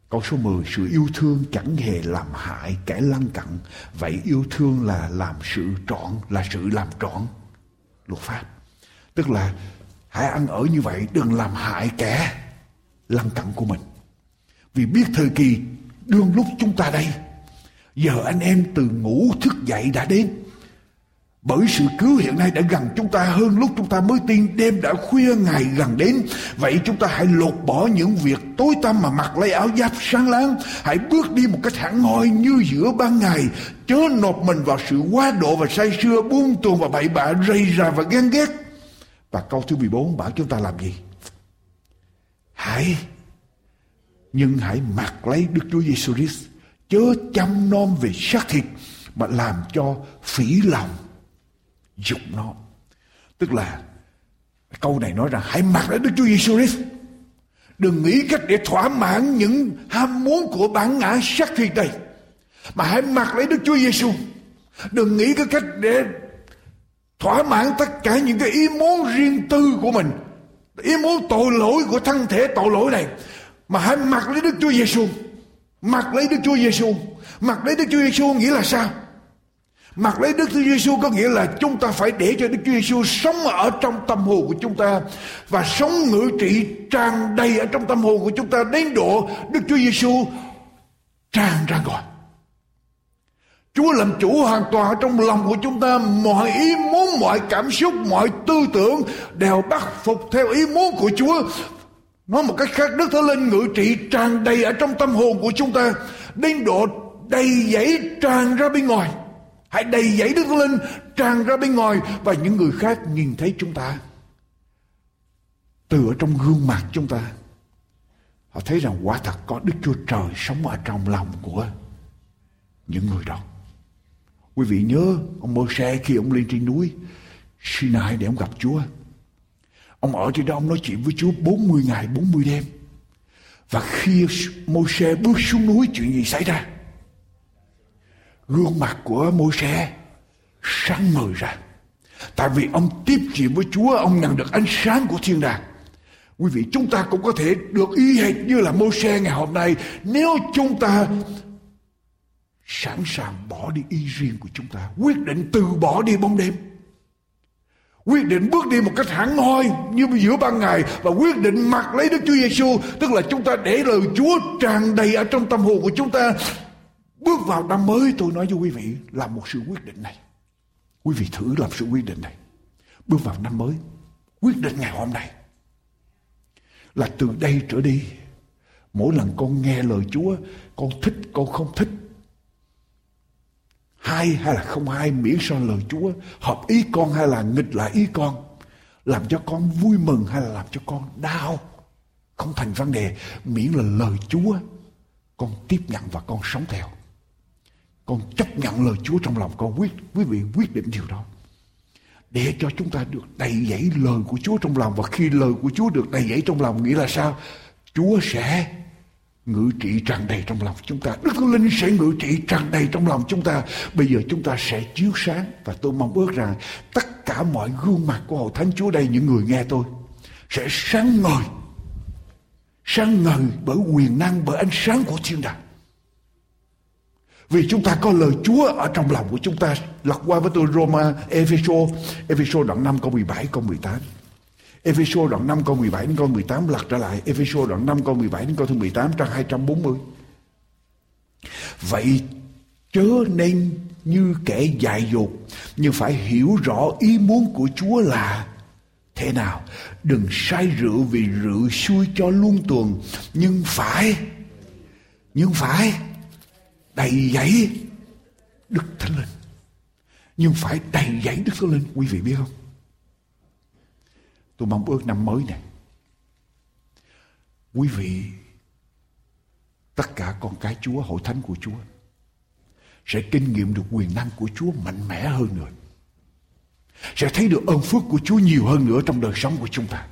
Câu số 10, sự yêu thương chẳng hề làm hại kẻ lăng cận. Vậy yêu thương là làm sự trọn, là sự làm trọn luật pháp. Tức là hãy ăn ở như vậy, đừng làm hại kẻ lăng cặn của mình. Vì biết thời kỳ đương lúc chúng ta đây Giờ anh em từ ngủ thức dậy đã đến. Bởi sự cứu hiện nay đã gần chúng ta hơn lúc chúng ta mới tin đêm đã khuya ngày gần đến. Vậy chúng ta hãy lột bỏ những việc tối tăm mà mặc lấy áo giáp sáng láng. Hãy bước đi một cách hẳn hoi như giữa ban ngày. Chớ nộp mình vào sự quá độ và say sưa buông tuồng và bậy bạ rầy ra và ghen ghét. Và câu thứ 14 bảo chúng ta làm gì? Hãy, nhưng hãy mặc lấy Đức Chúa Giêsu Christ, chớ chăm nom về xác thịt, mà làm cho phỉ lòng dục nó. Tức là, câu này nói rằng hãy mặc lấy Đức Chúa Giêsu Christ. Đừng nghĩ cách để thỏa mãn những ham muốn của bản ngã xác thịt này mà hãy mặc lấy Đức Chúa Giêsu. Đừng nghĩ cái cách để thỏa mãn tất cả những cái ý muốn riêng tư của mình ý muốn tội lỗi của thân thể tội lỗi này mà hãy mặc lấy Đức Chúa Giêsu Mặc lấy Đức Chúa Giêsu, mặc lấy Đức Chúa Giêsu nghĩa là sao? Mặc lấy Đức Chúa Giêsu có nghĩa là chúng ta phải để cho Đức Chúa Giêsu sống ở trong tâm hồn của chúng ta và sống ngự trị tràn đầy ở trong tâm hồn của chúng ta đến độ Đức Chúa Giêsu tràn ra ngoài. Chúa làm chủ hoàn toàn ở trong lòng của chúng ta. Mọi ý muốn, mọi cảm xúc, mọi tư tưởng đều bắt phục theo ý muốn của Chúa. Nói một cách khác Đức Thánh Linh ngự trị tràn đầy ở trong tâm hồn của chúng ta. Đến độ đầy dẫy tràn ra bên ngoài. Hãy đầy dẫy Đức Thánh Linh tràn ra bên ngoài Và những người khác nhìn thấy chúng ta. Từ ở trong gương mặt chúng ta Họ thấy rằng quả thật có Đức Chúa Trời sống ở trong lòng của những người đó. Quý vị nhớ, ông Môi-se khi ông lên trên núi, Sinai để ông gặp Chúa. Ông ở trên đó, ông nói chuyện với Chúa 40 ngày 40 đêm. và khi Moses bước xuống núi, chuyện gì xảy ra? Gương mặt của Moses sáng ngời ra. Tại vì ông tiếp chuyện với Chúa, ông nhận được ánh sáng của thiên đàng. Quý vị, chúng ta cũng có thể được y hệt như là Moses ngày hôm nay. Nếu chúng ta sẵn sàng bỏ đi ý riêng của chúng ta. Quyết định từ bỏ đi bóng đêm. Quyết định bước đi một cách hẳn hoi như giữa ban ngày và quyết định mặc lấy Đức Chúa Giêsu tức là chúng ta để lời Chúa tràn đầy ở trong tâm hồn của chúng ta. Bước vào năm mới, tôi nói với quý vị là một sự quyết định này. Quý vị thử làm sự quyết định này. Bước vào năm mới, quyết định ngày hôm nay là từ đây trở đi, mỗi lần con nghe lời Chúa, con thích, con không thích hay hay là không hay miễn sao lời Chúa hợp ý con hay là nghịch lại ý con, làm cho con vui mừng hay là làm cho con đau, không thành vấn đề. Miễn là lời Chúa, con tiếp nhận và con sống theo. Con chấp nhận lời Chúa trong lòng con. Quyết quý vị quyết định điều đó. Để cho chúng ta được đầy dẫy lời của Chúa trong lòng. Và khi lời của Chúa được đầy dẫy trong lòng, nghĩa là sao? Chúa sẽ ngự trị tràn đầy trong lòng chúng ta. Đức thánh linh sẽ ngự trị tràn đầy trong lòng chúng ta. Bây giờ chúng ta sẽ chiếu sáng và tôi mong ước rằng tất cả mọi gương mặt của hội thánh chúa đây, những người nghe tôi, sẽ sáng ngời. Sáng ngời bởi quyền năng, bởi ánh sáng của thiên đàng. Vì chúng ta có lời Chúa ở trong lòng của chúng ta. Lật qua với tôi Roma Epheso Epheso đoạn 5 câu 17 câu 18 Ephesos đoạn 5 câu 17 đến câu 18 lật trở lại. Ephesos đoạn 5 câu 17 đến câu thứ 18 trang 240 Vậy chớ nên như kẻ dại dột, Nhưng phải hiểu rõ ý muốn của Chúa là thế nào. Đừng say rượu vì rượu xui cho luôn tuần Nhưng phải Nhưng phải đầy dẫy Đức Thánh Linh. Nhưng phải đầy dẫy Đức Thánh Linh. Quý vị biết không? Tôi mong ước năm mới này. Quý vị, Tất cả con cái Chúa, Hội thánh của Chúa, Sẽ kinh nghiệm được quyền năng của Chúa mạnh mẽ hơn nữa. Sẽ thấy được ơn phước của Chúa nhiều hơn nữa Trong đời sống của chúng ta.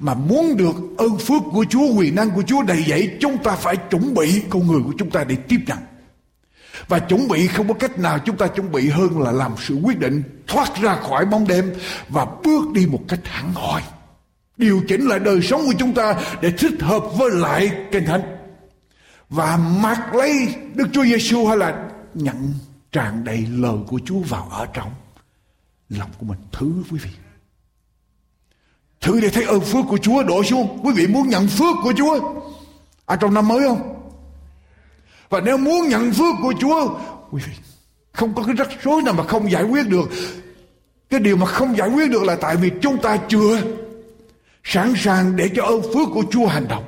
Mà muốn được ơn phước của Chúa, Quyền năng của Chúa đầy dẫy, Chúng ta phải chuẩn bị con người của chúng ta để tiếp nhận và chuẩn bị không có cách nào chúng ta chuẩn bị hơn là làm sự quyết định, thoát ra khỏi bóng đêm và bước đi một cách hẳn hoi. Điều chỉnh lại đời sống của chúng ta để thích hợp với lại kinh thánh. Và mặc lấy Đức Chúa Giêsu hay là nhận tràn đầy lời của Chúa vào ở trong lòng của mình. Thứ quý vị. Thử để thấy ơn phước của Chúa đổ xuống. Quý vị muốn nhận phước của Chúa ở trong năm mới không? Và nếu muốn nhận phước của Chúa, Quý vị, Không có cái rắc rối nào mà không giải quyết được. Cái điều mà không giải quyết được là Tại vì chúng ta chưa Sẵn sàng để cho ơn phước của Chúa hành động.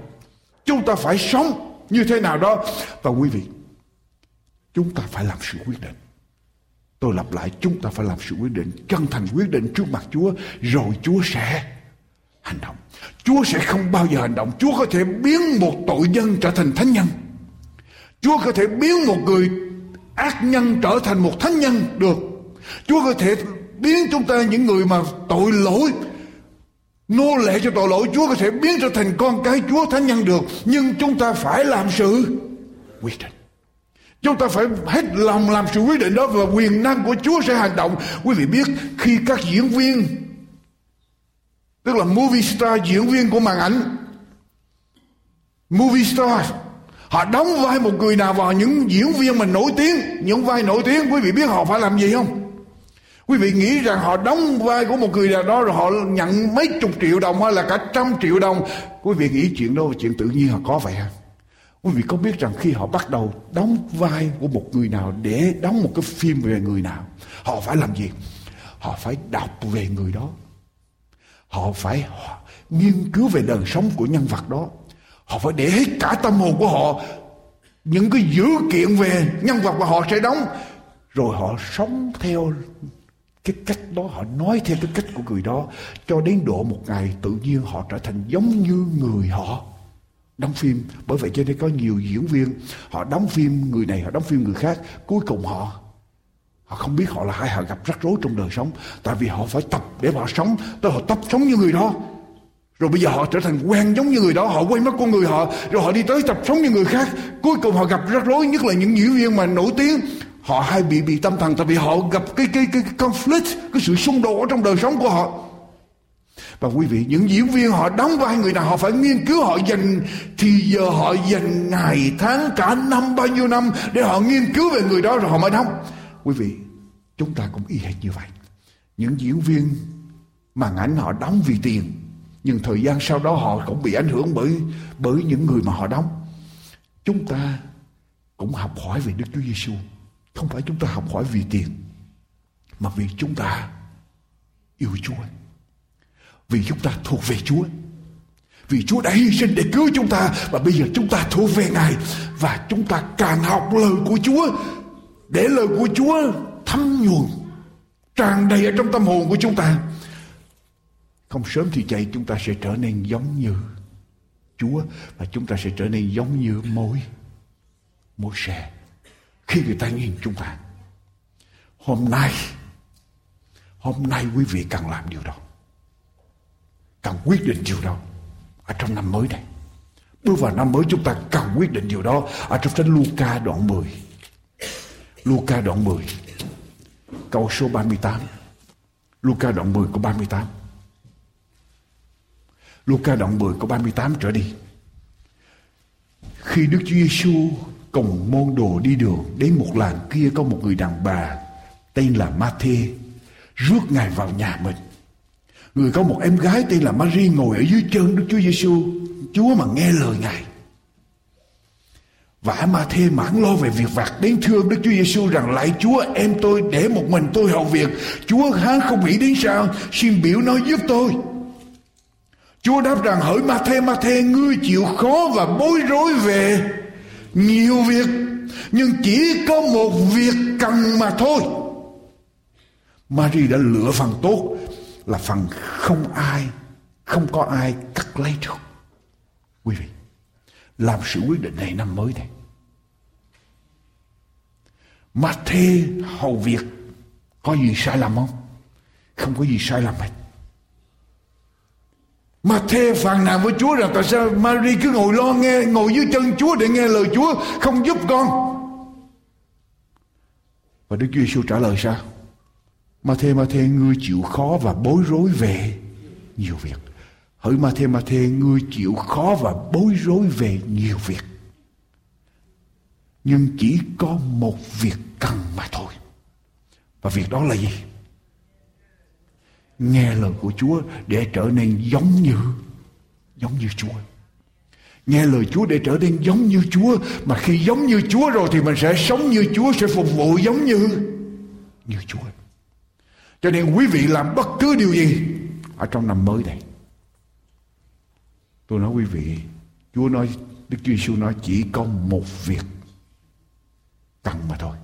Chúng ta phải sống Như thế nào đó. Và quý vị, Chúng ta phải làm sự quyết định. Tôi lặp lại, chúng ta phải làm sự quyết định, Chân thành quyết định trước mặt Chúa, Rồi Chúa sẽ hành động. Chúa sẽ không bao giờ hành động. Chúa có thể biến một tội nhân trở thành thánh nhân. Chúa có thể biến một người ác nhân trở thành một thánh nhân được. Chúa có thể biến chúng ta những người mà tội lỗi, nô lệ cho tội lỗi. Chúa có thể biến trở thành con cái Chúa thánh nhân được. Nhưng chúng ta phải làm sự quyết định. Chúng ta phải hết lòng làm sự quyết định đó và quyền năng của Chúa sẽ hành động. Quý vị biết, khi các diễn viên, tức là movie star diễn viên của màn ảnh, movie star Họ đóng vai một người nào vào những diễn viên mà nổi tiếng, Những vai nổi tiếng, Quý vị biết họ phải làm gì không? Quý vị nghĩ rằng họ đóng vai của một người nào đó Rồi họ nhận mấy chục triệu đồng Hay là cả trăm triệu đồng. Quý vị nghĩ chuyện đó là chuyện tự nhiên, họ có vậy không Quý vị có biết rằng khi họ bắt đầu đóng vai của một người nào Để đóng một cái phim về người nào, Họ phải làm gì? Họ phải đọc về người đó. Họ phải nghiên cứu về đời sống của nhân vật đó. Họ phải để hết cả tâm hồn của họ. Những cái dữ kiện về nhân vật mà họ sẽ đóng. Rồi họ sống theo cái cách đó. Họ nói theo cái cách của người đó. Cho đến độ một ngày tự nhiên họ trở thành giống như người họ đóng phim. Bởi vậy cho nên có nhiều diễn viên, họ đóng phim người này, họ đóng phim người khác. Cuối cùng họ họ không biết họ là ai. Họ gặp rắc rối trong đời sống. Tại vì họ phải tập để họ sống. Tới họ tập sống như người đó rồi bây giờ họ trở thành quen giống như người đó họ quay mất con người họ rồi họ đi tới tập sống như người khác. Cuối cùng họ gặp rắc rối nhất là những diễn viên mà nổi tiếng. Họ hay bị bị tâm thần tại vì họ gặp cái cái cái, cái conflict cái sự xung đột ở trong đời sống của họ. Và quý vị những diễn viên họ đóng vai người nào họ phải nghiên cứu họ dành thì giờ họ dành ngày tháng cả năm bao nhiêu năm để họ nghiên cứu về người đó rồi họ mới đóng. Quý vị chúng ta cũng y hệt như vậy. Những diễn viên màn ảnh họ đóng vì tiền nhưng thời gian sau đó họ cũng bị ảnh hưởng bởi bởi những người mà họ đóng. Chúng ta cũng học hỏi về Đức Chúa Giêsu không phải chúng ta học hỏi vì tiền, mà vì chúng ta yêu Chúa. Vì chúng ta thuộc về Chúa. Vì Chúa đã hy sinh để cứu chúng ta, và bây giờ chúng ta thuộc về Ngài. Và chúng ta càng học lời của Chúa, để lời của Chúa thấm nhuần, tràn đầy ở trong tâm hồn của chúng ta không sớm thì chạy chúng ta sẽ trở nên giống như Chúa và chúng ta sẽ trở nên giống như mối mối xe khi người ta nhìn chúng ta, hôm nay hôm nay quý vị cần làm điều đó. Cần quyết định điều đó ở trong năm mới này. Bước vào năm mới chúng ta cần quyết định điều đó ở trong sách Luca đoạn 10 Luca đoạn 10 câu số 38 Luca đoạn 10 câu 38 Luca đoạn 10 câu 38 trở đi. Khi Đức Chúa Giêsu cùng môn đồ đi đường đến một làng kia có một người đàn bà tên là Ma-thê rước ngài vào nhà mình. Người có một em gái tên là Marie ngồi ở dưới chân Đức Chúa Giêsu Chúa mà nghe lời ngài. Vả Ma Thê mãn lo về việc vặt đến thương Đức Chúa Giêsu rằng, lại Chúa, em tôi để một mình tôi hầu việc. Chúa, há không nghĩ đến sao? Xin biểu nói giúp tôi. Chúa đáp rằng, hỡi Ma Thê Ma Thê ngươi chịu khó và bối rối về nhiều việc, nhưng chỉ có một việc cần mà thôi. Mary đã lựa phần tốt là phần không ai, không có ai cắt lấy được. Quý vị, làm sự quyết định này năm mới này mà thê hầu việc có gì sai lầm không? Không có gì sai lầm hết mà thê phàn nàn với Chúa rằng tại sao Mary cứ ngồi lo nghe, ngồi dưới chân Chúa để nghe lời Chúa, không giúp con? Và Đức Chúa Giêsu trả lời sao? Mà thê mà thê, ngươi chịu khó và bối rối về nhiều việc. Hỡi mà thê mà thê, ngươi chịu khó và bối rối về nhiều việc. Nhưng chỉ có một việc cần mà thôi. Và việc đó là gì? Nghe lời của Chúa để trở nên giống như giống như Chúa. Nghe lời Chúa để trở nên giống như Chúa mà khi giống như Chúa rồi thì mình sẽ sống như Chúa sẽ phục vụ giống như như Chúa. Cho nên quý vị làm bất cứ điều gì ở trong năm mới này. Tôi nói quý vị, Chúa nói Đức Chúa Giêsu nói chỉ có một việc cần mà thôi.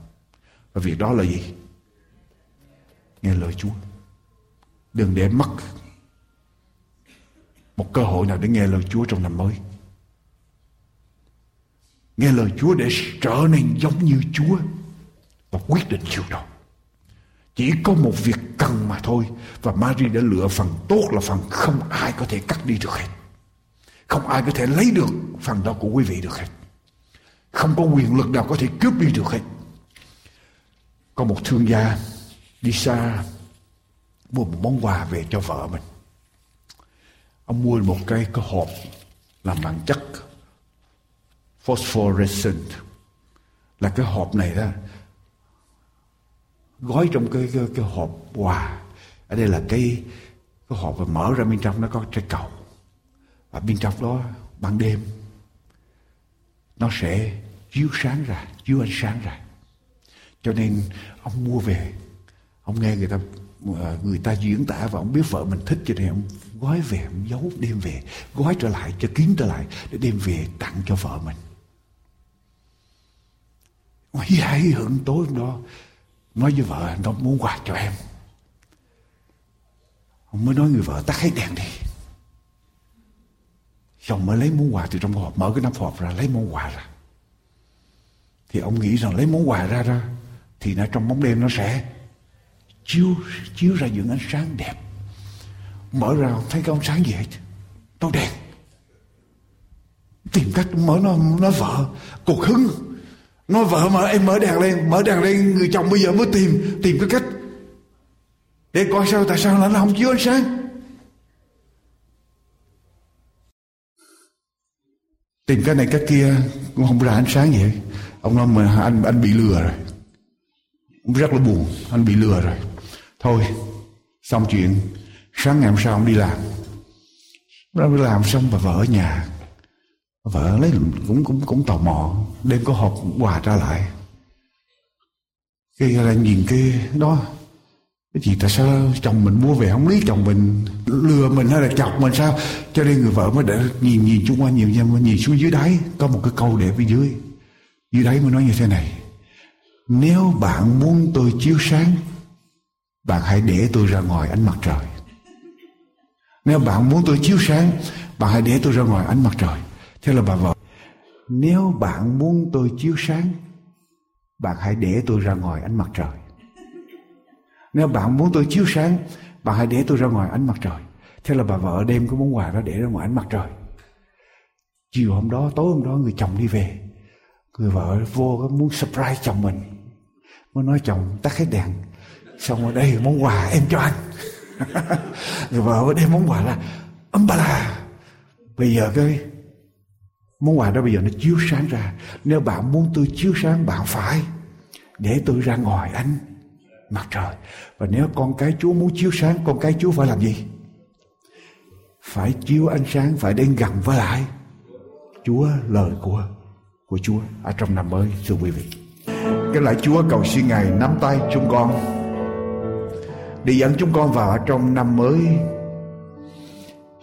Và việc đó là gì? Nghe lời Chúa. Đừng để mất một cơ hội nào để nghe lời Chúa trong năm mới. Nghe lời Chúa để trở nên giống như Chúa và quyết định chiều đó. Chỉ có một việc cần mà thôi và Mary đã lựa phần tốt là phần không ai có thể cắt đi được hết. Không ai có thể lấy được phần đó của quý vị được hết. Không có quyền lực nào có thể cướp đi được hết. Có một thương gia đi xa mua một món quà về cho vợ mình. Ông mua một cái cái hộp làm bằng chất phosphorescent. Là cái hộp này đó gói trong cái cái, cái hộp quà. Ở đây là cái cái hộp và mở ra bên trong nó có trái cầu. Và bên trong đó ban đêm nó sẽ chiếu sáng ra chiếu ánh sáng ra. Cho nên ông mua về ông nghe người ta người ta diễn tả và ông biết vợ mình thích cho nên ông gói về, ông giấu, đem về, gói trở lại, cho kín trở lại để đem về tặng cho vợ mình. Ông hay hưởng tối hôm đó, nói với vợ nó muốn quà cho em. Ông mới nói người vợ, tắt hết đèn đi. Chồng mới lấy món quà từ trong hộp, mở cái nắp hộp ra, lấy món quà ra. Thì ông nghĩ rằng lấy món quà ra ra, thì nó trong bóng đêm nó sẽ chiếu chiếu ra những ánh sáng đẹp. Mở ra không thấy cái ánh sáng gì hết? Tôi đèn. Tìm cách mở nó nó vợ cuộc hứng nó vợ mà em mở đèn lên, mở đèn lên, người chồng bây giờ mới tìm tìm cái cách để coi sao, tại sao nó không chiếu ánh sáng? Tìm cái này, cái kia, cũng không ra ánh sáng vậy ông nói mà anh anh bị lừa rồi. Rất là buồn, anh bị lừa rồi thôi, xong chuyện. Sáng ngày hôm sau ông đi làm. Ông đi làm xong và vợ ở nhà. Vợ lấy cũng cũng cũng tò mò đêm có hộp quà trả lại. Cái là nhìn cái đó, cái gì tại sao chồng mình mua về không lý chồng mình? Lừa mình hay là chọc mình sao? Cho nên người vợ mới để nhìn nhìn chung quanh nhiều nhưng nhìn xuống dưới đáy, có một cái câu để ở dưới. Dưới đáy mới nói như thế này. Nếu bạn muốn tôi chiếu sáng bạn hãy để tôi ra ngoài ánh mặt trời. Nếu bạn muốn tôi chiếu sáng, bạn hãy để tôi ra ngoài ánh mặt trời. Thế là bà vợ, nếu bạn muốn tôi chiếu sáng, bạn hãy để tôi ra ngoài ánh mặt trời. Nếu bạn muốn tôi chiếu sáng, bạn hãy để tôi ra ngoài ánh mặt trời. Thế là bà vợ đem cái món quà đó để ra ngoài ánh mặt trời. Chiều hôm đó, tối hôm đó, người chồng đi về. Người vợ vô muốn surprise chồng mình. Mới nói, chồng, tắt hết đèn xong rồi đây, món quà em cho anh. Người vợ mới đem món quà là ấm ba la bây giờ cái món quà đó bây giờ nó chiếu sáng ra. Nếu bạn muốn tôi chiếu sáng, bạn phải để tôi ra ngoài ánh mặt trời. Và nếu con cái chúa muốn chiếu sáng, con cái chúa phải làm gì? Phải chiếu ánh sáng, phải đến gần với lại chúa, lời của của chúa. Ở trong năm mới, thưa quý vị. Cái lại chúa, cầu xin ngài nắm tay chúng con để dẫn chúng con vào trong năm mới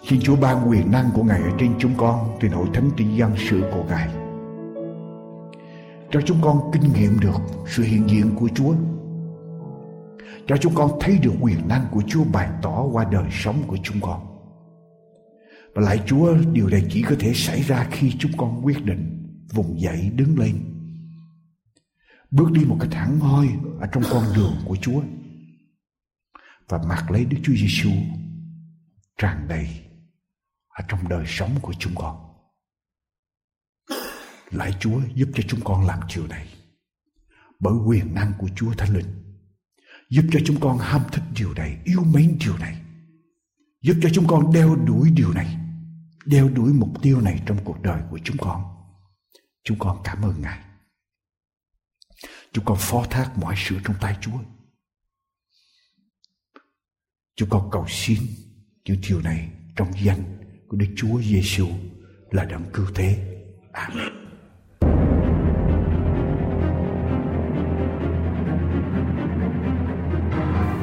Xin Chúa ban quyền năng của Ngài ở trên chúng con từ hội thánh trị dân sự của Ngài. Cho chúng con kinh nghiệm được sự hiện diện của Chúa. Cho chúng con thấy được quyền năng của Chúa bày tỏ qua đời sống của chúng con. Và lại Chúa, điều này chỉ có thể xảy ra khi chúng con quyết định vùng dậy đứng lên. Bước đi một cách thẳng hoi ở trong con đường của Chúa. Và mặc lấy Đức Chúa Giêsu tràn đầy ở trong đời sống của chúng con. Lạy Chúa giúp cho chúng con làm điều này. Bởi quyền năng của Chúa Thánh Linh. Giúp cho chúng con ham thích điều này, yêu mến điều này. Giúp cho chúng con đeo đuổi điều này. Đeo đuổi mục tiêu này trong cuộc đời của chúng con. Chúng con cảm ơn Ngài. Chúng con phó thác mọi sự trong tay Chúa. Chúng con cầu xin những điều này trong danh của Đức Chúa Giêsu là đấng cứu thế. Amen.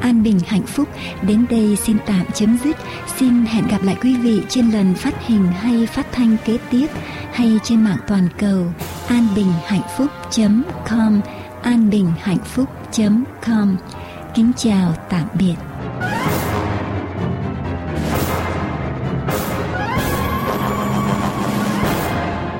An bình hạnh phúc đến đây xin tạm chấm dứt. Xin hẹn gặp lại quý vị trên lần phát hình hay phát thanh kế tiếp hay trên mạng toàn cầu an bình hạnh phúc .com an bình hạnh phúc .com Kính chào, tạm biệt.